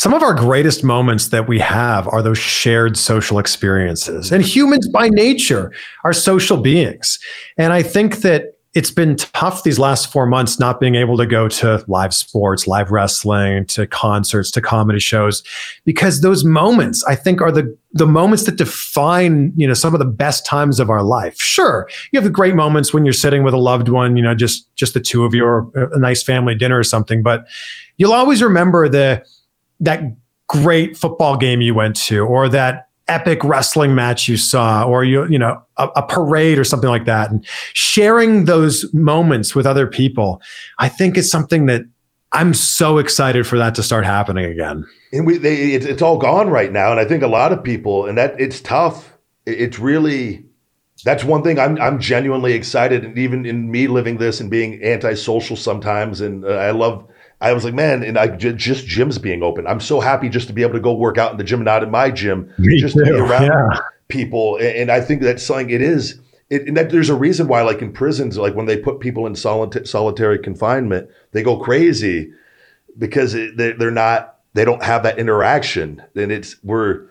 some of our greatest moments that we have are those shared social experiences. And humans by nature are social beings. And I think that it's been tough these last four months not being able to go to live sports, live wrestling, to concerts, to comedy shows, because those moments I think are the the moments that define you know some of the best times of our life. Sure, you have the great moments when you're sitting with a loved one, you know, just just the two of you, or a nice family dinner or something. But you'll always remember the that great football game you went to, or that epic wrestling match you saw, or you you know a, a parade or something like that, and sharing those moments with other people. I think is something that I'm so excited for that to start happening again. and we they it's, it's all gone right now and i think a lot of people and that it's tough it's really that's one thing i'm i'm genuinely excited and even in me living this and being antisocial sometimes and uh, i love I was like, man, and I just gyms being open. I'm so happy just to be able to go work out in the gym, not in my gym, Me just to be around yeah. people. And, and I think that's something it is. It, and that there's a reason why, like in prisons, like when they put people in solita- solitary confinement, they go crazy because it, they, they're not they don't have that interaction and it's we're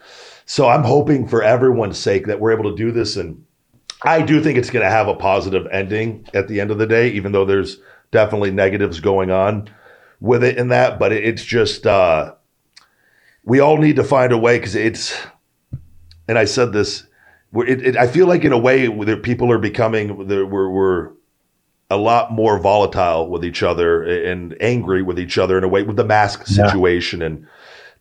so i'm hoping for everyone's sake that we're able to do this and i do think it's going to have a positive ending at the end of the day even though there's definitely negatives going on with it in that but it, it's just uh we all need to find a way because it's and i said this it, it, i feel like in a way that people are becoming we're, we're a lot more volatile with each other and angry with each other in a way with the mask Yeah. situation and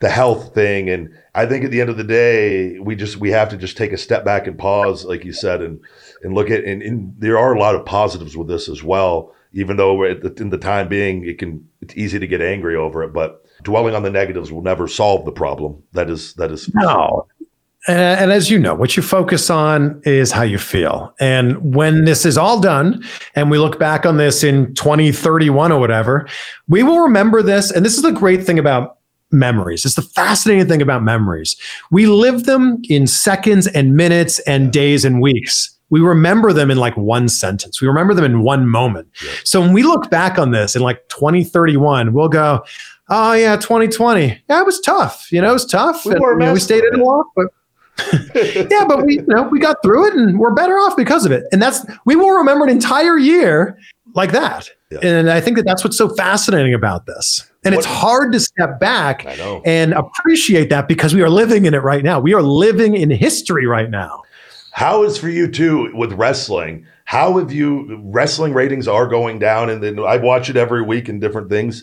the health thing and i think at the end of the day we just we have to just take a step back and pause like you said and and look at and, and there are a lot of positives with this as well even though in the time being it can it's easy to get angry over it but dwelling on the negatives will never solve the problem that is that is No. And as you know, what you focus on is how you feel. And when this is all done and we look back on this in 2031 or whatever, we will remember this. And this is the great thing about memories. It's the fascinating thing about memories. We live them in seconds and minutes and days and weeks. We remember them in like one sentence. We remember them in one moment. Yeah. So when we look back on this in like 2031, we'll go, oh yeah, 2020. Yeah, it was tough. You know, it was tough. We And, wore a you know, we stayed in a lot, but <laughs> yeah, but we you know we got through it and we're better off because of it. And that's we will remember an entire year like that. Yeah. And I think that that's what's so fascinating about this. And it's hard to step back and appreciate that because we are living in it right now. We are living in history right now. How is for you too with wrestling? How have you wrestling ratings are going down, and then I watch it every week and different things.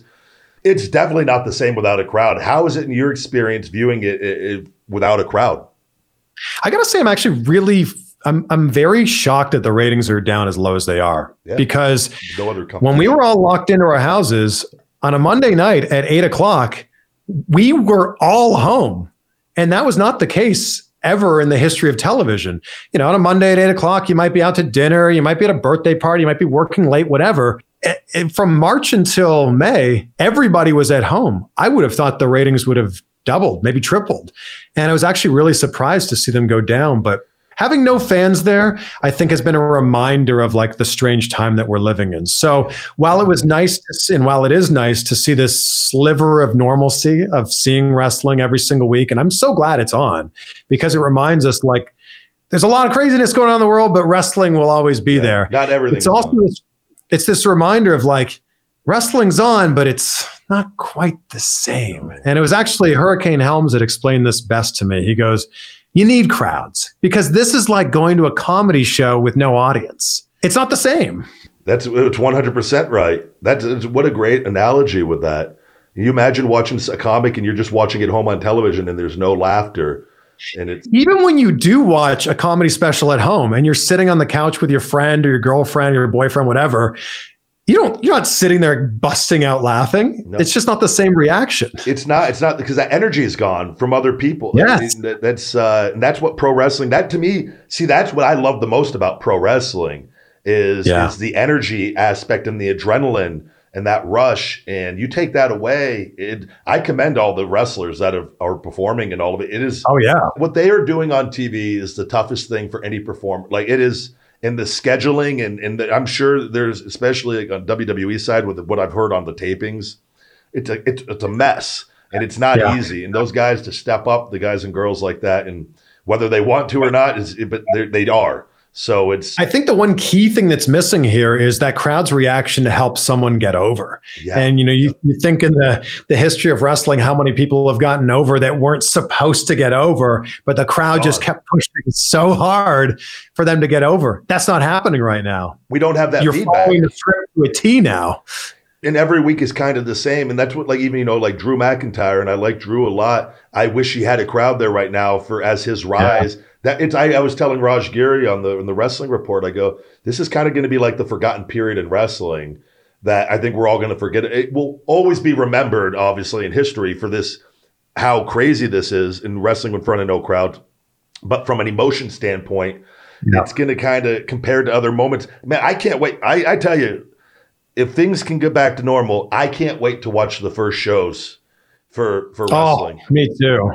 It's definitely not the same without a crowd. How is it in your experience viewing it, it- it without a crowd? I gotta say, I'm actually really I'm I'm very shocked that the ratings are down as low as they are Yeah. because No other when we were all locked into our houses, on a Monday night at eight o'clock, we were all home. And that was not the case ever in the history of television. You know, on a Monday at eight o'clock, you might be out to dinner, you might be at a birthday party, you might be working late, whatever. And from March until May, everybody was at home. I would have thought the ratings would have doubled, maybe tripled. And I was actually really surprised to see them go down. But having no fans there, I think has been a reminder of like the strange time that we're living in. So while it was nice to see, and while it is nice to see this sliver of normalcy of seeing wrestling every single week, and I'm so glad it's on because it reminds us like there's a lot of craziness going on in the world, but wrestling will always be yeah, there. Not everything. It's also this, it's this reminder of like wrestling's on, but it's not quite the same. And it was actually Hurricane Helms that explained this best to me. He goes, you need crowds because this is like going to a comedy show with no audience. It's not the same. That's it's 100% right. That's what a great analogy with that. You imagine watching a comic and you're just watching it home on television and there's no laughter. And it's even when you do watch a comedy special at home and you're sitting on the couch with your friend or your girlfriend or your boyfriend, whatever, you don't you're not sitting there busting out laughing no. it's just not the same reaction it's not it's not because that energy is gone from other people yes. that, that's uh that's what pro wrestling that to me see that's what i love the most about pro wrestling is yeah. is the energy aspect and the adrenaline and that rush and you take that away it i commend all the wrestlers that have, are performing and all of it it is oh yeah what they are doing on tv is the toughest thing for any performer like it is and the scheduling and and the, I'm sure there's especially like on WWE side with what I've heard on the tapings, it's a it's, it's a mess and it's not yeah. easy. And those guys to step up, the guys and girls like that, and whether they want to or not is, but they are. So it's. I think the one key thing that's missing here is that crowd's reaction to help someone get over. Yeah. And you know, you, you think in the the history of wrestling, how many people have gotten over that weren't supposed to get over, but the crowd just kept pushing so hard for them to get over. That's not happening right now. We don't have that. You're feedback. following the script to a T now. And every week is kind of the same, and that's what like even you know like Drew McIntyre, and I like Drew a lot. I wish he had a crowd there right now for as his rise. Yeah that it's I, I was telling Raj Giri on the in the wrestling report, I go, this is kind of going to be like the forgotten period in wrestling that I think we're all going to forget. It will always be remembered, obviously, in history for this how crazy this is in wrestling in front of no crowd. But from an emotion standpoint, yeah. it's going to kind of compared to other moments. Man, I can't wait. I, I tell you, if things can get back to normal, I can't wait to watch the first shows for for oh, wrestling. Oh, me too.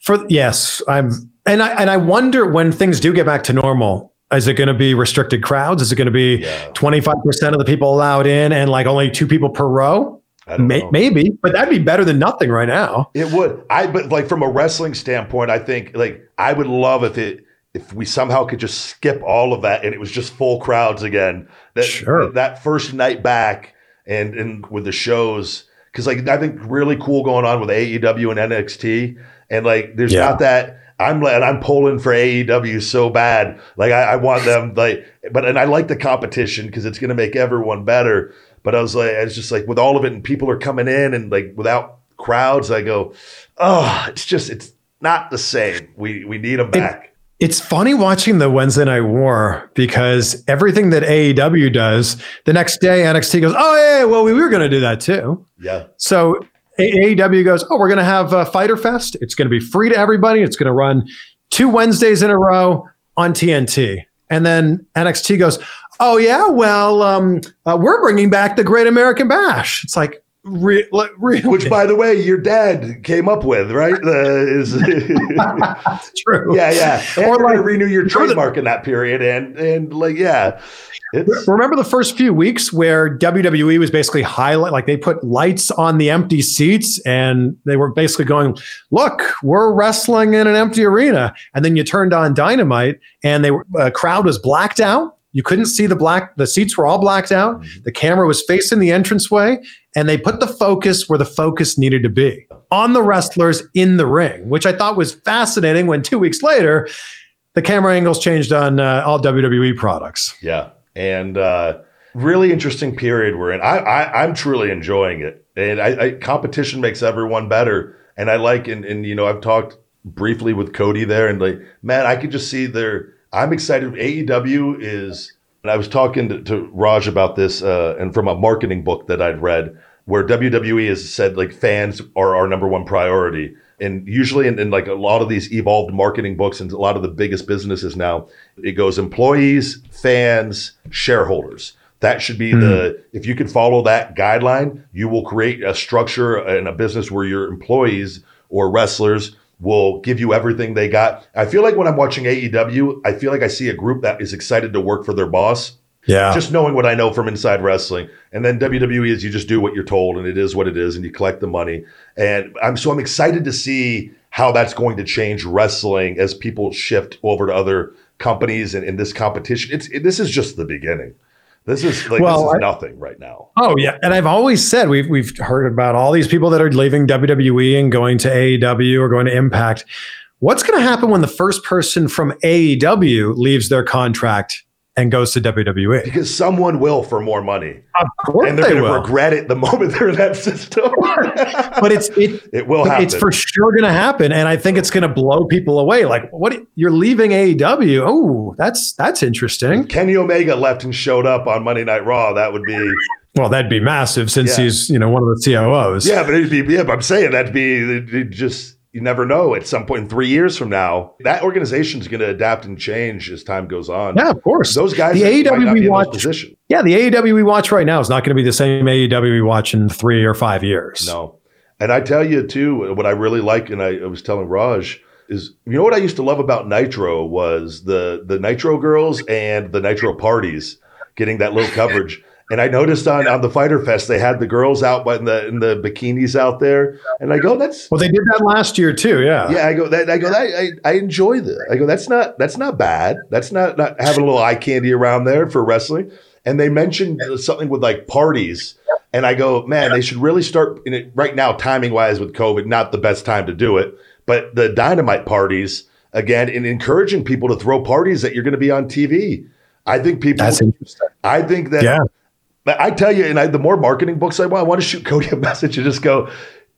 For yes, I'm and I and I wonder when things do get back to normal, is it going to be restricted crowds? Is it going to be twenty five percent of the people allowed in and like only two people per row? May, maybe, but that'd be better than nothing right now. It would. I but like from a wrestling standpoint, I think like I would love if it if we somehow could just skip all of that and it was just full crowds again. That sure. that first night back and and with the shows because like I think really cool going on with AEW and NXT and like there's yeah. not that I'm and I'm pulling for AEW so bad. Like I, I want them like, but and I like the competition because it's going to make everyone better. But I was like, I was just like with all of it, and people are coming in, and like without crowds, I go, oh, it's just it's not the same. We we need them back. It, it's funny watching the Wednesday Night War because everything that AEW does, the next day NXT goes, oh yeah, well we were going to do that too. Yeah. So AEW goes, oh, we're going to have a Fighter Fest. It's going to be free to everybody. It's going to run two Wednesdays in a row on TNT. And then NXT goes, oh yeah, well, um, uh, we're bringing back the Great American Bash. It's like, re- really? which, by the way, your dad came up with, right? Uh, is <laughs> <laughs> true. Yeah, yeah. And or like renew your trademark the, in that period, and and like yeah, it's, Remember the first few weeks where WWE was basically highlight, like they put lights on the empty seats and they were basically going, look, we're wrestling in an empty arena. And then you turned on Dynamite and they were, a crowd was blacked out. You couldn't see the black, the seats were all blacked out. Mm-hmm. The camera was facing the entranceway and they put the focus where the focus needed to be on the wrestlers in the ring, which I thought was fascinating when two weeks later, the camera angles changed on uh, all WWE products. Yeah and uh, really interesting period we're in. I, am truly enjoying it, and I, I, competition makes everyone better. And I like and and you know I've talked briefly with Cody there, and like man, I could just see there. I'm excited. AEW is. And I was talking to, to Raj about this, uh, and from a marketing book that I'd read, where WWE has said like fans are our number one priority. And usually in, in, like a lot of these evolved marketing books and a lot of the biggest businesses now, it goes employees, fans, shareholders. That should be mm. the if you can follow that guideline, you will create a structure and a business where your employees or wrestlers will give you everything they got. I feel like when I'm watching AEW, I feel like I see a group that is excited to work for their boss. Yeah. Just knowing what I know from inside wrestling. And then WWE is you just do what you're told and it is what it is and you collect the money. And I'm so I'm excited to see how that's going to change wrestling as people shift over to other companies and in this competition. It's it, this is just the beginning. This is like well, this is I, nothing right now. Oh yeah, and I've always said we've we've heard about all these people that are leaving WWE and going to AEW or going to Impact. What's going to happen when the first person from AEW leaves their contract and goes to WWE. Because someone will for more money. Of course and they're they going to regret it the <laughs> moment they're in that system. <laughs> but it's it, it will happen. It's for sure going to happen, and I think it's going to blow people away. Like, what? You're leaving AEW? Oh, that's that's interesting. If Kenny Omega left and showed up on Monday Night Raw. That would be. Well, that'd be massive since yeah. he's you know one of the COOs. Yeah, but it'd be yeah. But I'm saying that'd be just you never know at some point in three years from now that organization is going to adapt and change as time goes on. Yeah of course. Those guys the AEW we watch position. yeah the AEW we watch right now is not going to be the same AEW we watch in three or five years. No. And I tell you too what I really like and I, I was telling Raj is you know what I used to love about Nitro was the the Nitro girls and the Nitro parties getting that little coverage <laughs> and I noticed on, on the Fighter Fest they had the girls out in the in the bikinis out there, and I go, "That's well." They did that last year too. Yeah, yeah. I go, that, I go, that, I, I enjoy that. I go, that's not that's not bad. That's not not having a little eye candy around there for wrestling. And they mentioned something with like parties, and I go, man, they should really start in it right now, timing wise with COVID, not the best time to do it, but the dynamite parties again, and encouraging people to throw parties that you're going to be on TV. I think people. That's interesting. I think that yeah. I tell you, and I, the more marketing books I want, I want to shoot <laughs> Cody a message and just go,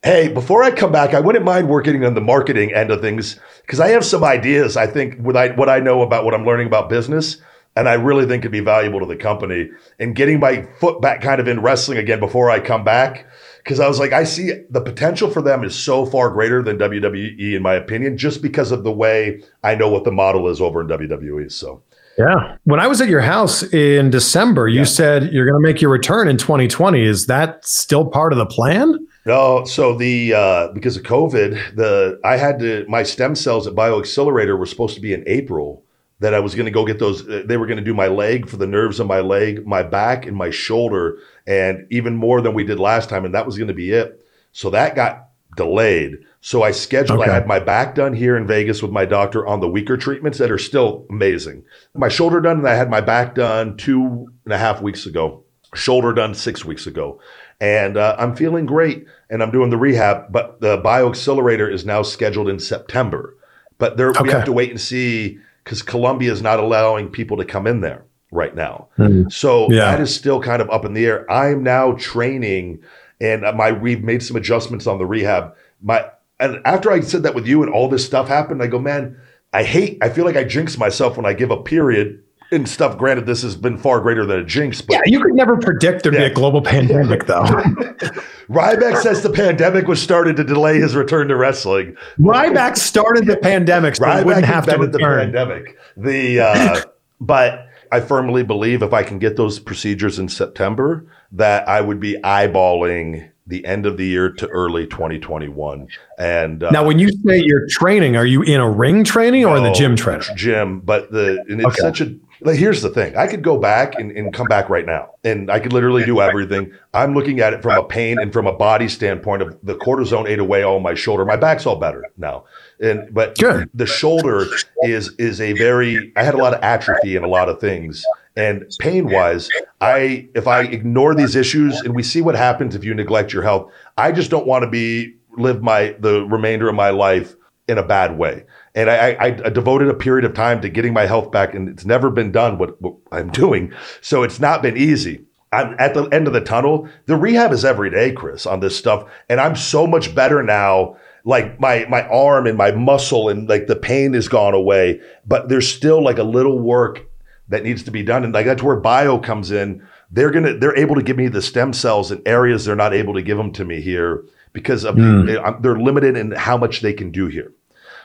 hey, before I come back, I wouldn't mind working on the marketing end of things because I have some ideas. I think what I what I know about what I'm learning about business, and I really think could be valuable to the company. And getting my foot back kind of in wrestling again before I come back, because I was like, I see the potential for them is so far greater than WWE in my opinion, just because of the way I know what the model is over in WWE. So. Yeah. When I was at your house in December, you yeah. said you're going to make your return in 2020. Is that still part of the plan? No. So the uh, because of COVID, the I had to my stem cells at Bioxcellerator were supposed to be in April. That I was going to go get those. They were going to do my leg for the nerves on my leg, my back, and my shoulder, and even more than we did last time. And that was going to be it. So that got delayed. So I scheduled, okay. I had my back done here in Vegas with my doctor on the weaker treatments that are still amazing. My shoulder done, and I had my back done two and a half weeks ago, shoulder done six weeks ago. And uh, I'm feeling great and I'm doing the rehab, but the Bioxcellerator is now scheduled in September. But there, okay. we have to wait and see because Colombia is not allowing people to come in there right now. Mm. So yeah. that is still kind of up in the air. I'm now training and my we've made some adjustments on the rehab. My and after I said that with you and all this stuff happened, I go, man, I hate, I feel like I jinx myself when I give a period and stuff. Granted, this has been far greater than a jinx. But, yeah, you could never predict there'd yeah. be a global pandemic, though. <laughs> Ryback says the pandemic was started to delay his return to wrestling. Ryback started the pandemic, so Ryback wouldn't have to return. the pandemic. The uh, <laughs> but I firmly believe if I can get those procedures in September, that I would be eyeballing the end of the year to early 2021. And uh, now, when you say you're training, are you in a ring training or no, in the gym training? Gym, but the and it's okay. such a. Like, here's the thing: I could go back and, and come back right now, and I could literally do everything. I'm looking at it from a pain and from a body standpoint of the cortisone ate away all my shoulder. My back's all better now, and but Good. the shoulder is is a very. I had a lot of atrophy and a lot of things, and pain wise, I if I ignore these issues and we see what happens if you neglect your health, I just don't want to be live my the remainder of my life in a bad way. And I, I, I, devoted a period of time to getting my health back, and it's never been done what, what I'm doing. So it's not been easy. I'm at the end of the tunnel. The rehab is every day, Chris, on this stuff, and I'm so much better now. Like my my arm and my muscle and like the pain has gone away, but there's still like a little work that needs to be done. And like that's where bio comes in. They're gonna they're able to give me the stem cells in areas they're not able to give them to me here because of mm. they're limited in how much they can do here.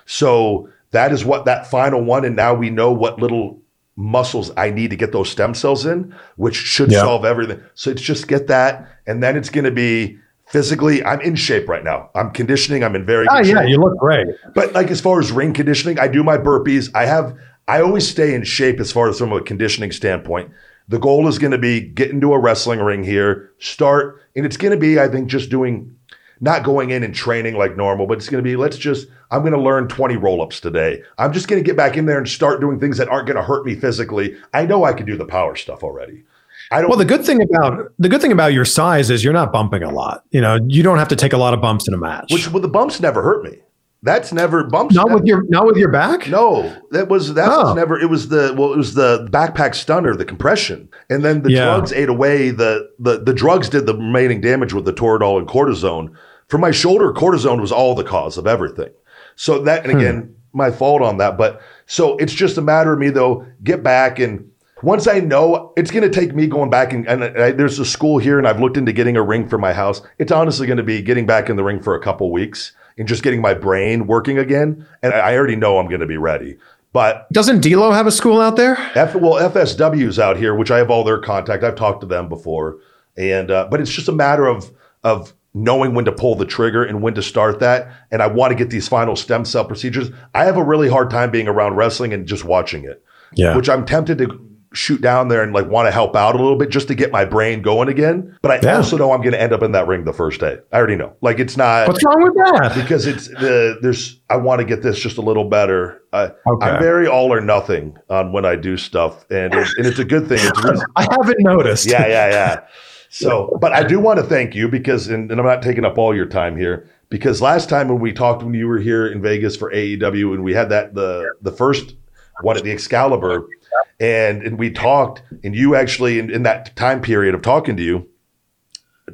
So that is what that final one, and now we know what little muscles I need to get those stem cells in, which should yeah. solve everything. So it's just get that, and then it's going to be physically. I'm in shape right now. I'm conditioning. I'm in very. Ah, good Oh yeah, shape. you look great. But like as far as ring conditioning, I do my burpees. I have. I always stay in shape as far as from a conditioning standpoint. The goal is going to be get into a wrestling ring here, start, and it's going to be, I think, just doing not going in and training like normal, but it's going to be let's just I'm going to learn 20 roll-ups today. I'm just going to get back in there and start doing things that aren't going to hurt me physically. I know I can do the power stuff already. I don't Well, the good thing about the good thing about your size is you're not bumping a lot. You know, you don't have to take a lot of bumps in a match. Which well, the bumps never hurt me. That's never bumps. Not never, with your not with your back. No, that was that oh. was never. It was the well, it was the backpack stunner, the compression, and then the yeah. drugs ate away the the the drugs did the remaining damage with the toradol and cortisone. For my shoulder, cortisone was all the cause of everything. So that, and hmm. again, hmm. my fault on that. But so it's just a matter of me though, get back and once I know it's going to take me going back and, and I, there's a school here and I've looked into getting a ring for my house. It's honestly going to be getting back in the ring for a couple weeks and just getting my brain working again. And I already know I'm going to be ready. But doesn't D'Lo have a school out there? F, well, FSW's out here, which I have all their contact. I've talked to them before, and uh, but it's just a matter of of knowing when to pull the trigger and when to start that. And I want to get these final stem cell procedures. I have a really hard time being around wrestling and just watching it. Yeah. Which I'm tempted to shoot down there and like want to help out a little bit just to get my brain going again. But I yeah. also know I'm going to end up in that ring the first day. I already know. Like it's not. What's wrong with that? Because it's the there's. I want to get this just a little better. I, okay. I'm very all or nothing on when I do stuff, and it's, and it's a good thing. It's <laughs> I haven't noticed. Yeah, yeah, yeah. <laughs> So, but I do want to thank you because, and, and, I'm not taking up all your time here, because last time when we talked when you were here in Vegas for AEW and we had that the the first one at the Excalibur, and and we talked, and you actually in, in that time period of talking to you,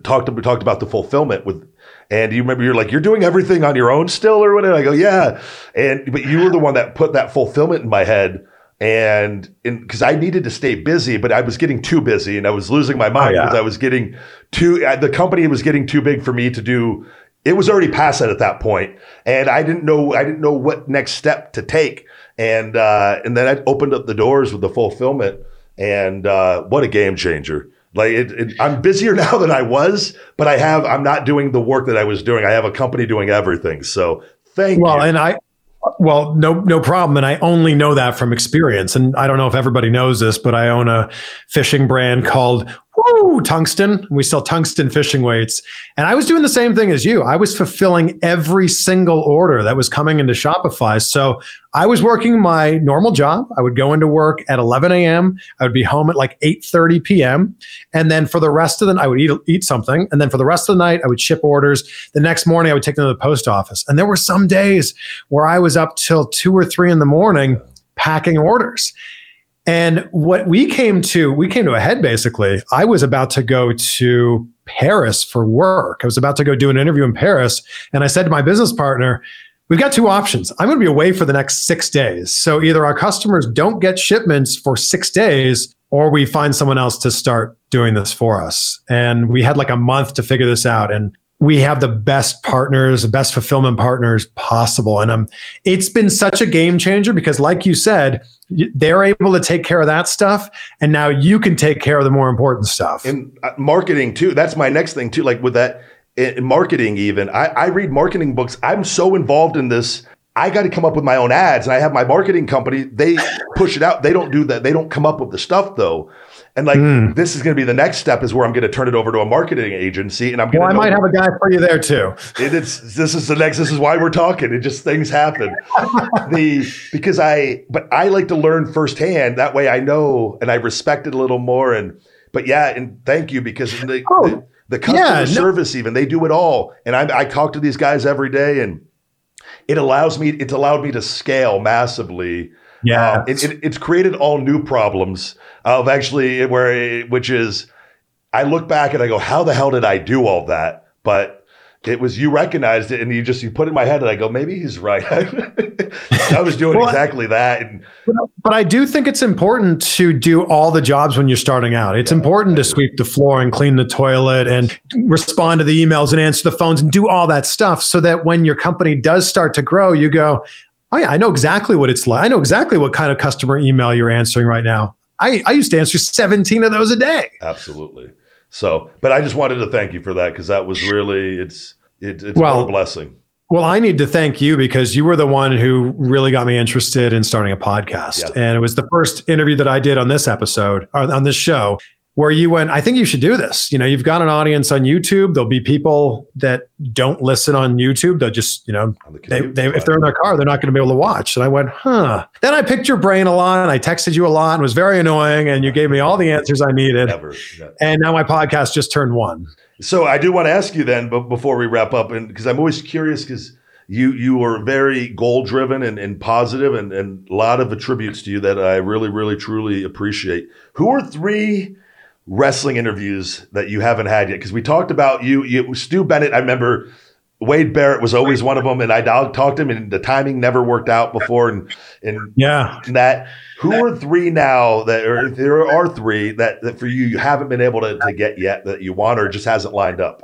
talked we talked about the fulfillment with. And you remember you're like, you're doing everything on your own still or whatever. I go, yeah. And but you were the one that put that fulfillment in my head and because I needed to stay busy, but I was getting too busy and I was losing my mind because oh, yeah. I was getting too. Uh, the company was getting too big for me to do. It was already past that at that point, and I didn't know. I didn't know what next step to take, and uh, and then I opened up the doors with the fulfillment, and uh, what a game changer! Like it, it, I'm busier <laughs> now than I was, but I have. I'm not doing the work that I was doing. I have a company doing everything. So thank well, you. Well, and I well, no, no problem. And I only know that from experience. And I don't know if everybody knows this, but I own a fishing brand called woo, tungsten. We sell tungsten fishing weights. And I was doing the same thing as you. I was fulfilling every single order that was coming into Shopify. So I was working my normal job. I would go into work at 11 a.m. I would be home at like 8:30 p.m. And then for the rest of the night, I would eat eat something. And then for the rest of the night, I would ship orders. The next morning, I would take them to the post office. And there were some days where I was up till two or three in the morning packing orders. And what we came to, we came to a head basically. I was about to go to Paris for work. I was about to go do an interview in Paris. And I said to my business partner, We've got two options. I'm going to be away for the next six days. So either our customers don't get shipments for six days, or we find someone else to start doing this for us. And we had like a month to figure this out. And we have the best partners, the best fulfillment partners possible. And um, it's been such a game changer because, like you said, they're able to take care of that stuff. And now you can take care of the more important stuff. And uh, marketing, too. That's my next thing, too. Like with that in marketing, even, I, I read marketing books. I'm so involved in this. I got to come up with my own ads. And I have my marketing company, they push it out. They don't do that. They don't come up with the stuff, though. And like mm. this is going to be the next step is where I'm going to turn it over to a marketing agency, and I'm going. Well, I might have a guy for you there too. It, it's this is the next. This is why we're talking. It just things happen. <laughs> the because I but I like to learn firsthand. That way I know and I respect it a little more. And but yeah, and thank you because the, oh, the, the customer yeah, service no. even they do it all. And I, I talk to these guys every day, and it allows me. It's allowed me to scale massively yeah, um, it, it, it's created all new problems of actually where which is I look back and I go, how the hell did I do all that? But it was you recognized it and you just you put it in my head and I go, maybe he's right. <laughs> I was doing well, exactly that. And, but I do think it's important to do all the jobs when you're starting out. It's yeah, important to sweep the floor and clean the toilet and respond to the emails and answer the phones and do all that stuff so that when your company does start to grow, you go, Oh yeah, I know exactly what it's like. I know exactly what kind of customer email you're answering right now. I, I used to answer 17 of those a day. Absolutely. So, but I just wanted to thank you for that because that was really it's it, it's well, a blessing. Well, I need to thank you because you were the one who really got me interested in starting a podcast, and it was the first interview that I did on this episode on this show where you went, I think you should do this. You know, you've got an audience on YouTube. There'll be people that don't listen on YouTube. They'll just, you know, the they, they, if they're in their car, they're not going to be able to watch. And I went, huh. Then I picked your brain a lot and I texted you a lot and was very annoying. And you gave me all the answers I needed. Never, And now my podcast just turned one. So I do want to ask you then, but before we wrap up, and because I'm always curious because you you are very goal driven and, and positive and, and a lot of attributes to you that I really, really, truly appreciate. Who are three wrestling interviews that you haven't had yet? Because we talked about you, you, Stu Bennett. I remember Wade Barrett was always one of them, and I talked to him, and the timing never worked out before. And and yeah, that who are three now that or there are three that, that for you you haven't been able to, to get yet that you want or just hasn't lined up.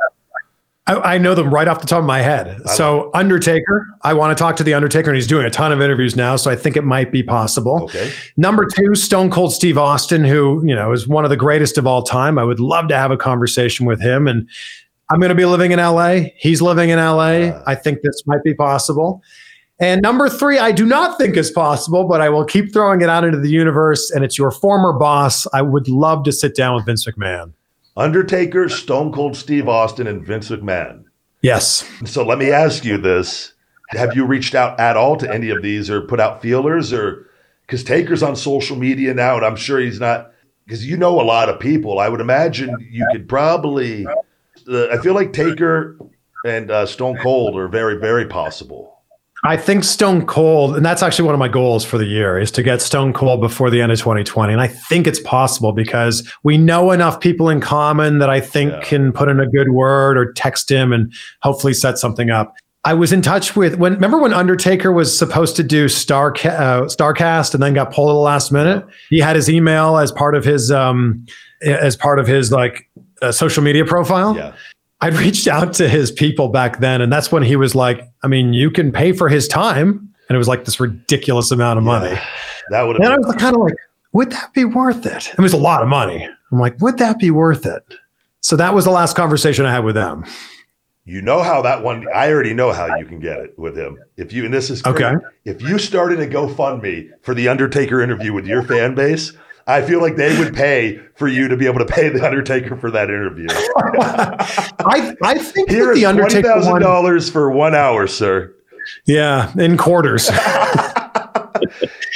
I, I, know them right off the top of my head. So Undertaker, I want to talk to the Undertaker, and he's doing a ton of interviews now, so I think it might be possible. Okay. Number two, Stone Cold Steve Austin, who you know is one of the greatest of all time. I would love to have a conversation with him, and I'm going to be living in LA. He's living in LA. Uh, I think this might be possible. And number three, I do not think is possible, but I will keep throwing it out into the universe. And it's your former boss. I would love to sit down with Vince McMahon. Undertaker, Stone Cold Steve Austin, and Vince McMahon. Yes. So let me ask you this. Have you reached out at all to any of these or put out feelers or because Taker's on social media now and I'm sure he's not because you know a lot of people. I would imagine you could probably uh, I feel like Taker and uh, Stone Cold are very, very possible. I think Stone Cold, and that's actually one of my goals for the year, is to get Stone Cold before the end of 2020. And I think it's possible because we know enough people in common that I think yeah. can put in a good word or text him and hopefully set something up. I was in touch with when remember when Undertaker was supposed to do Star uh, Starrcast and then got pulled at the last minute. He had his email as part of his um as part of his like uh, social media profile. Yeah. I'd reached out to his people back then, and that's when he was like, I mean, you can pay for his time. And it was like this ridiculous amount of money. Yeah, that would have. And I was kind of like, would that be worth it? It was a lot of money. I'm like, would that be worth it? So that was the last conversation I had with them. You know how that one, I already know how you can get it with him. If you, and this is great, okay. If you started a GoFundMe for the Undertaker interview with your fan base, I feel like they would pay for you to be able to pay the Undertaker for that interview. <laughs> I, I think here the Undertaker twenty thousand dollars for one hour, sir. Yeah, in quarters. <laughs>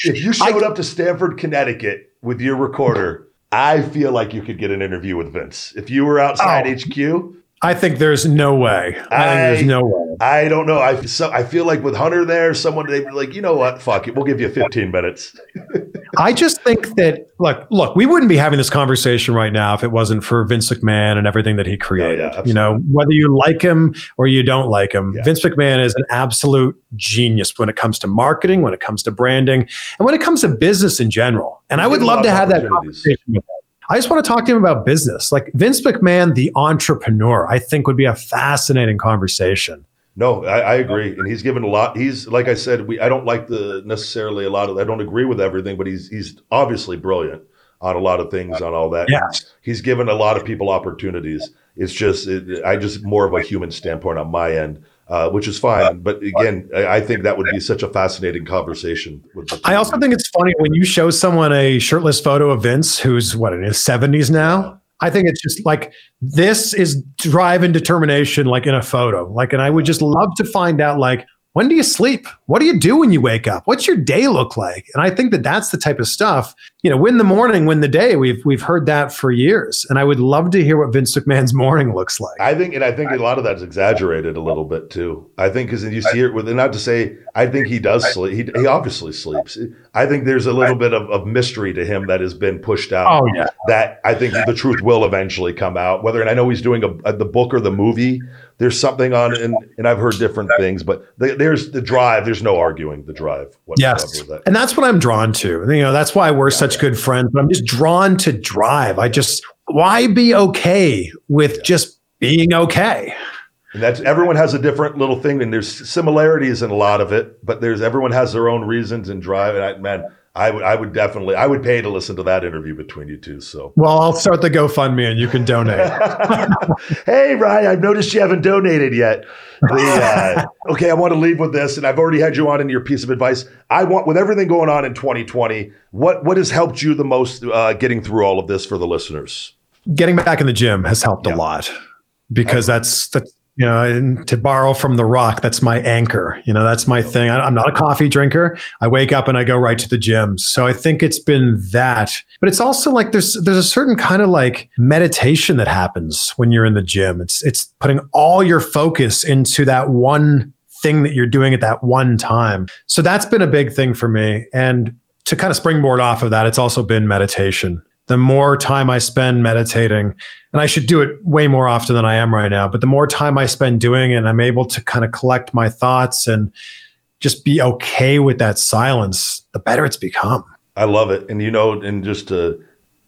if you showed I, up to Stamford, Connecticut with your recorder, I feel like you could get an interview with Vince. If you were outside oh. HQ, I think there's no way. I, I there's no way. I don't know. I so I feel like with Hunter there, someone they were like, you know what? Fuck it. We'll give you 15 minutes. <laughs> I just think that look, look, we wouldn't be having this conversation right now if it wasn't for Vince McMahon and everything that he created. Yeah, you know, whether you like him or you don't like him, yeah. Vince McMahon is an absolute genius when it comes to marketing, when it comes to branding, and when it comes to business in general. And I would love to have that conversation with him. I just want to talk to him about business. Like Vince McMahon, the entrepreneur, I think would be a fascinating conversation. No, I, I, agree, and he's given a lot. He's like I said, we I don't like the necessarily a lot of. I don't agree with everything, but he's he's obviously brilliant on a lot of things on all that. Yeah, he's given a lot of people opportunities. It's just it, I just more of a human standpoint on my end uh, which is fine. But again, I think that would be such a fascinating conversation. I also think it's funny when you show someone a shirtless photo of Vince, who's what in his 70s now. I think it's just like this is drive and determination, like in a photo. Like, and I would just love to find out, like, when do you sleep? What do you do when you wake up? What's your day look like? And I think that that's the type of stuff you know, win the morning, win the day. We've we've heard that for years, and I would love to hear what Vince McMahon's <laughs> morning looks like. I think, and I think a lot of that's exaggerated a little bit too. I think because you see it with, not to say, I think he does sleep. He, he obviously sleeps. I think there's a little bit of, of mystery to him that has been pushed out. Oh yeah. That I think the truth will eventually come out. Whether and I know he's doing a, a the book or the movie there's something on and and I've heard different things, but the, there's the drive. There's no arguing the drive. Yes, that. and that's what I'm drawn to. You know, that's why we're yeah, such yeah. good friends. But I'm just drawn to drive. I just why be okay with yeah. just being okay. And that's everyone has a different little thing, and there's similarities in a lot of it, but there's everyone has their own reasons and drive. And I, man, I would, I would definitely, I would pay to listen to that interview between you two. So, well, I'll start the GoFundMe and you can donate. <laughs> hey, Ryan, I've noticed you haven't donated yet. The, uh, okay, I want to leave with this, and I've already had you on in your piece of advice. I want, with everything going on in 2020, what what has helped you the most uh, getting through all of this for the listeners? Getting back in the gym has helped yeah. a lot because that's that's you know, and to borrow from The Rock, that's my anchor. You know, that's my thing. I, am not a coffee drinker. I wake up and I go right to the gym. So I think it's been that. But it's also like there's there's a certain kind of like meditation that happens when you're in the gym. It's it's putting all your focus into that one thing that you're doing at that one time. So that's been a big thing for me. And to kind of springboard off of that, it's also been meditation the more time I spend meditating, and I should do it way more often than I am right now, but the more time I spend doing it, I'm able to kind of collect my thoughts and just be okay with that silence, the better it's become. I love it. And you know, and just to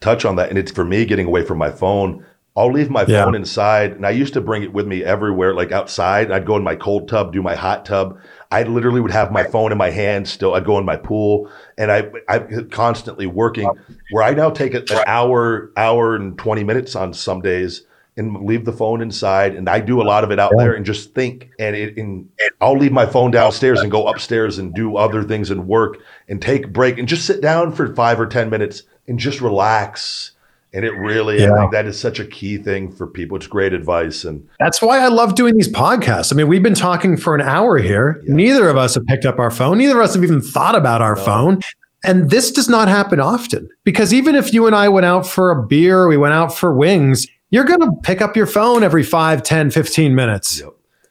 touch on that, and it's for me getting away from my phone. I'll leave my phone inside, and I used to bring it with me everywhere, like outside. I'd go in my cold tub, do my hot tub. I literally would have my phone in my hand still. I'd go in my pool and I I constantly working where I now take an hour, hour and 20 minutes on some days and leave the phone inside and I do a lot of it out there and just think and it and I'll leave my phone downstairs and go upstairs and do other things and work and take break and just sit down for 5 or 10 minutes and just relax and it really, yeah. That is such a key thing for people. It's great advice. And that's why I love doing these podcasts. I mean, we've been talking for an hour here. Yeah. Neither of us have picked up our phone. Neither of us have even thought about our no. phone. And this does not happen often because even if you and I went out for a beer, we went out for wings, you're going to pick up your phone every 5, 10, 15 minutes. Yep.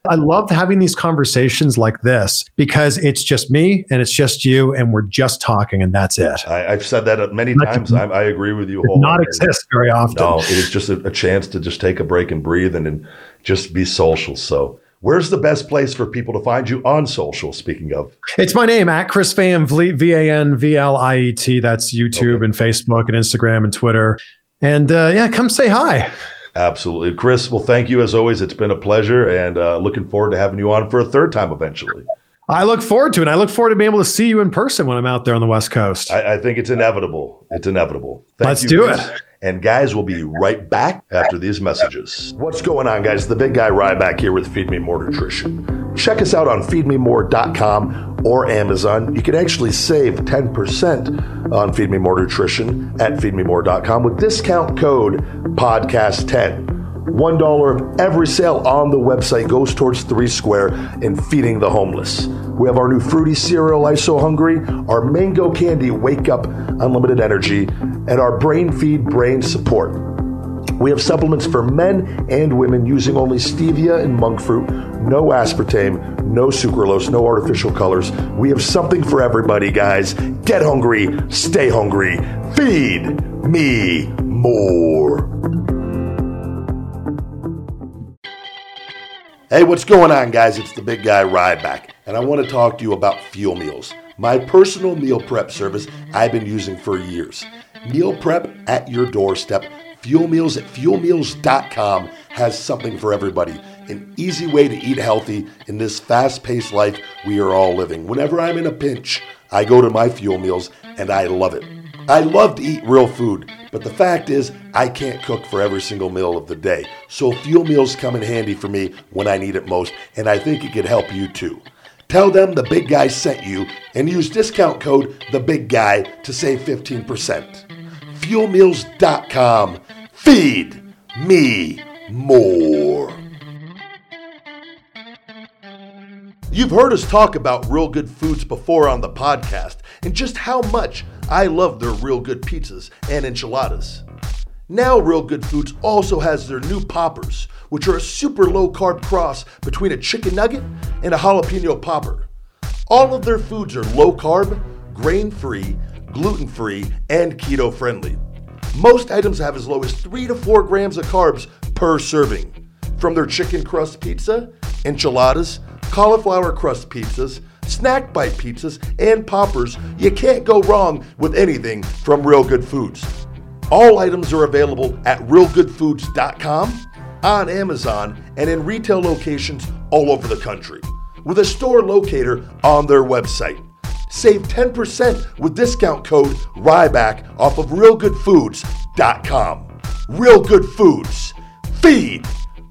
I love having these conversations like this because it's just me and it's just you, and we're just talking, and that's it. I, have said that many not times. I, I, agree with you. Not exist very often. No, it is just a, a chance to just take a break and breathe and, and just be social. So, Where's the best place for people to find you on social? Speaking of, it's my name at Chris Van Vliet, V A N V L I E T. That's YouTube okay. and Facebook and Instagram and Twitter. And uh, yeah, come say hi. Absolutely. Chris, well, thank you as always. It's been a pleasure and uh, looking forward to having you on for a third time eventually. I look forward to it. And I look forward to being able to see you in person when I'm out there on the West Coast. I, I think it's inevitable. It's inevitable. Thank Let's you, do Chris. it. And guys, we'll be right back after these messages. What's going on, guys? The big guy Ryback here with Feed Me More Nutrition. Check us out on feedmemore.com or Amazon. You can actually save 10% on Feed Me More Nutrition at feedmemore.com with discount code podcast10. $1 of every sale on the website goes towards Three Square and feeding the homeless. We have our new fruity cereal, ISO Hungry, our mango candy, Wake Up Unlimited Energy, and our Brain Feed Brain Support. We have supplements for men and women using only stevia and monk fruit, no aspartame, no sucralose, no artificial colors. We have something for everybody, guys. Get hungry, stay hungry, feed me more. Hey, what's going on, guys? It's the big guy Ryback, and I want to talk to you about Fuel Meals, my personal meal prep service I've been using for years. Meal prep at your doorstep. Fuel Meals at fuelmeals.com has something for everybody. An easy way to eat healthy in this fast paced life we are all living. Whenever I'm in a pinch, I go to my Fuel Meals and I love it. I love to eat real food, but the fact is, I can't cook for every single meal of the day. So fuel meals come in handy for me when I need it most, and I think it could help you too. Tell them the big guy sent you and use discount code the big guy to save 15%. Fuelmeals.com. Feed me more. You've heard us talk about real good foods before on the podcast and just how much I love their real good pizzas and enchiladas. Now, Real Good Foods also has their new poppers, which are a super low carb cross between a chicken nugget and a jalapeno popper. All of their foods are low carb, grain free, gluten free, and keto friendly. Most items have as low as 3 to 4 grams of carbs per serving. From their chicken crust pizza, enchiladas, cauliflower crust pizzas, snack bite pizzas, and poppers, you can't go wrong with anything from Real Good Foods. All items are available at realgoodfoods.com, on Amazon, and in retail locations all over the country, with a store locator on their website. Save 10% with discount code RYBACK off of realgoodfoods.com. Real Good Foods. Feed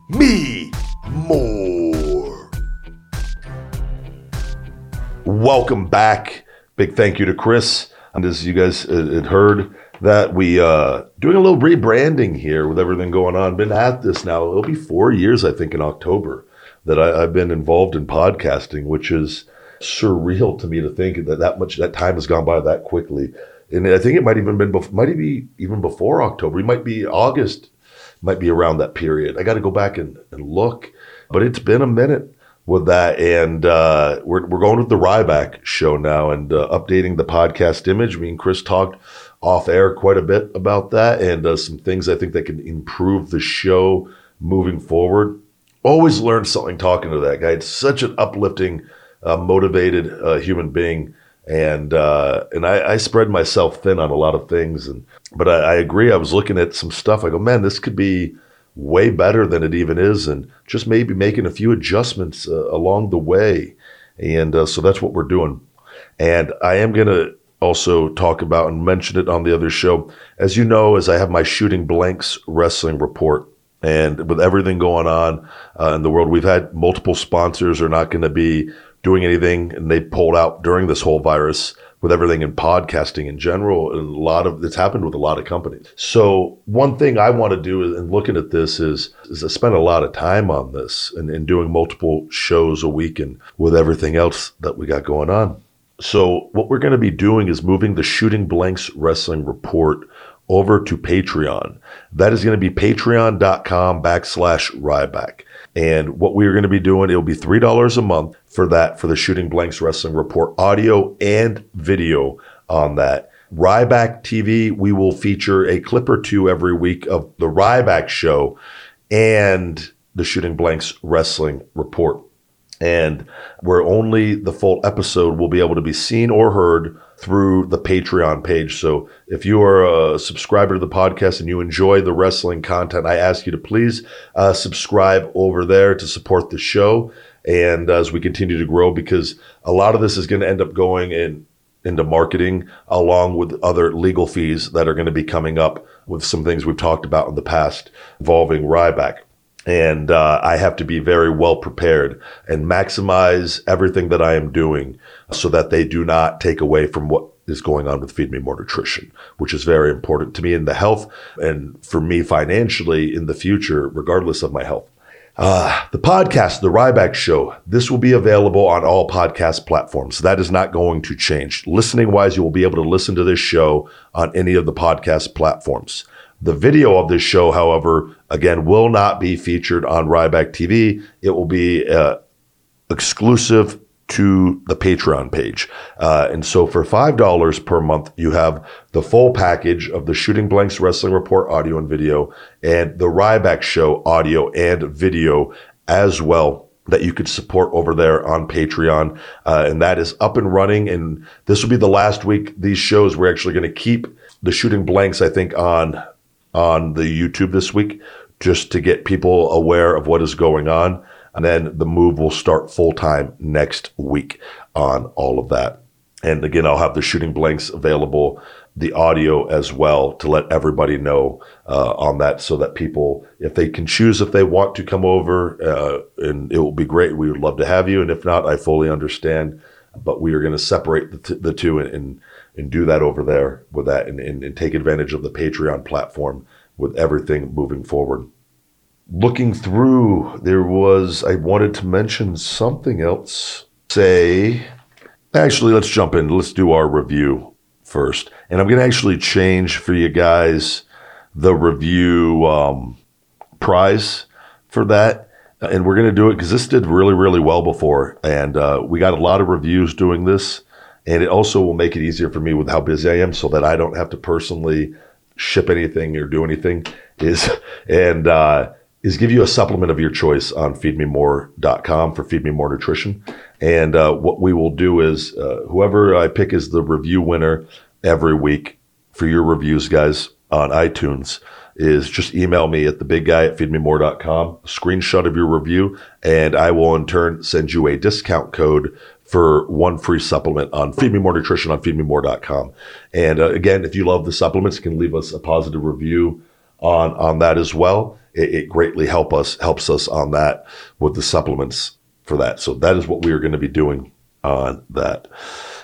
me more. Welcome back. Big thank you to Chris. And as you guys had heard, that we uh doing a little rebranding here with everything going on. Been at this now. It'll be four years, I think, in October that I, I've been involved in podcasting, which is surreal to me to think that that much that time has gone by that quickly. And I think it might even been bef- might be even before October. It might be August, might be around that period. I got to go back and, and look, but it's been a minute with that, and uh, we're we're going with the Ryback show now and uh, updating the podcast image. Me and Chris talked off air quite a bit about that and uh, some things I think that can improve the show moving forward. Always learn something talking to that guy. It's such an uplifting uh, motivated uh, human being, and uh, and I, I, spread myself thin on a lot of things. And but I, I, agree. I was looking at some stuff. I go, man, this could be way better than it even is, and just maybe making a few adjustments uh, along the way. And uh, so that's what we're doing. And I am gonna also talk about and mention it on the other show. As you know, as I have my shooting blanks wrestling report. And with everything going on uh, in the world, we've had multiple sponsors are not going to be doing anything, and they pulled out during this whole virus with everything in podcasting in general. And a lot of it's happened with a lot of companies. So one thing I want to do in looking at this is, is I spend a lot of time on this and, and doing multiple shows a week and with everything else that we got going on. So what we're going to be doing is moving the Shooting Blanks Wrestling Report over to Patreon. That is going to be patreon.com backslash Ryback. And what we're going to be doing, it'll be $3 a month for that, for the Shooting Blanks Wrestling Report audio and video on that. Ryback TV, we will feature a clip or two every week of the Ryback show and the Shooting Blanks Wrestling Report. And where only the full episode will be able to be seen or heard through the Patreon page. So if you are a subscriber to the podcast and you enjoy the wrestling content, I ask you to please uh, subscribe over there to support the show. And as we continue to grow, because a lot of this is going to end up going in into marketing along with other legal fees that are going to be coming up with some things we've talked about in the past involving Ryback and uh, I have to be very well prepared and maximize everything that I am doing so that they do not take away from what is going on with Feed Me More Nutrition, which is very important to me in the health and for me financially in the future, regardless of my health. Uh, the podcast, The Ryback Show, this will be available on all podcast platforms. That is not going to change. Listening wise, you will be able to listen to this show on any of the podcast platforms. The video of this show, however, again, will not be featured on Ryback TV. It will be uh, exclusive to the Patreon page. Uh, and so for $5 per month, you have the full package of the Shooting Blanks Wrestling Report audio and video and the Ryback Show audio and video as well that you could support over there on Patreon. Uh, and that is up and running. And this will be the last week. These shows, we're actually going to keep the Shooting Blanks, I think, on on the YouTube this week just to get people aware of what is going on. And then the move will start full time next week on all of that. And again, I'll have the shooting blanks available, the audio as well to let everybody know uh, on that so that people, if they can choose if they want to come over, uh, and it will be great. We would love to have you. And if not, I fully understand. But we are going to separate the, t- the two and, and and do that over there with that and, and, and take advantage of the Patreon platform with everything moving forward. Looking through, there was, I wanted to mention something else. Say, actually, let's jump in. Let's do our review first. And I'm going to actually change for you guys the review um, prize for that. And we're going to do it because this did really, really well before. And uh, we got a lot of reviews doing this. And it also will make it easier for me with how busy I am so that I don't have to personally ship anything or do anything. Is <laughs> and uh, is give you a supplement of your choice on feedmemore.com for Feed Me More Nutrition. And uh, what we will do is uh, whoever I pick as the review winner every week for your reviews, guys, on iTunes is just email me at the big guy at feedmemore.com, screenshot of your review, and I will in turn send you a discount code for one free supplement on Feed Me More Nutrition on feedmemore.com. And uh, again, if you love the supplements, you can leave us a positive review on, on that as well. It, it greatly help us, helps us on that with the supplements for that. So that is what we are going to be doing on that.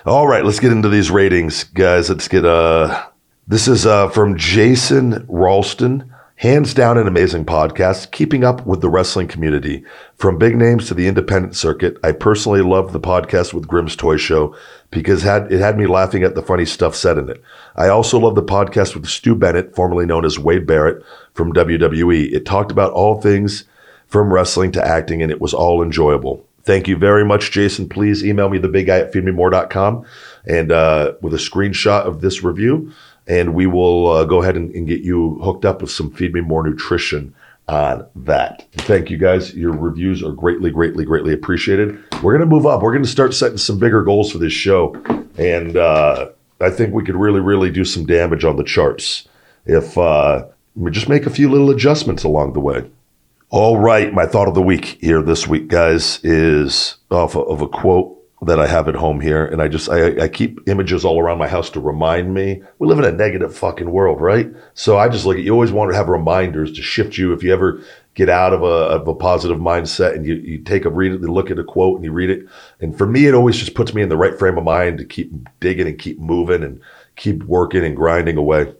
All right, let's get into these ratings, guys. Let's get uh this is uh from Jason Ralston. Hands down an amazing podcast, keeping up with the wrestling community. From big names to the independent circuit, I personally loved the podcast with Grim's Toy Show because had, it had me laughing at the funny stuff said in it. I also love the podcast with Stu Bennett, formerly known as Wade Barrett from WWE. It talked about all things from wrestling to acting, and it was all enjoyable. Thank you very much, Jason. Please email me the big guy at feedmemore.com and uh, with a screenshot of this review and we will uh, go ahead and, and, get you hooked up with some Feed Me More nutrition on that. Thank you guys. Your reviews are greatly, greatly, greatly appreciated. We're going to move up. We're going to start setting some bigger goals for this show. And uh, I think we could really, really do some damage on the charts if uh, we just make a few little adjustments along the way. All right. My thought of the week here this week, guys, is off of a quote that I have at home here, and I just I, I, keep images all around my house to remind me. We live in a negative fucking world, right? So I just look at you. Always want to have reminders to shift you if you ever get out of a, of a positive mindset and you, you take a read it, look at a quote and you read it. And for me, it always just puts me in the right frame of mind to keep digging and keep moving and keep working and grinding away.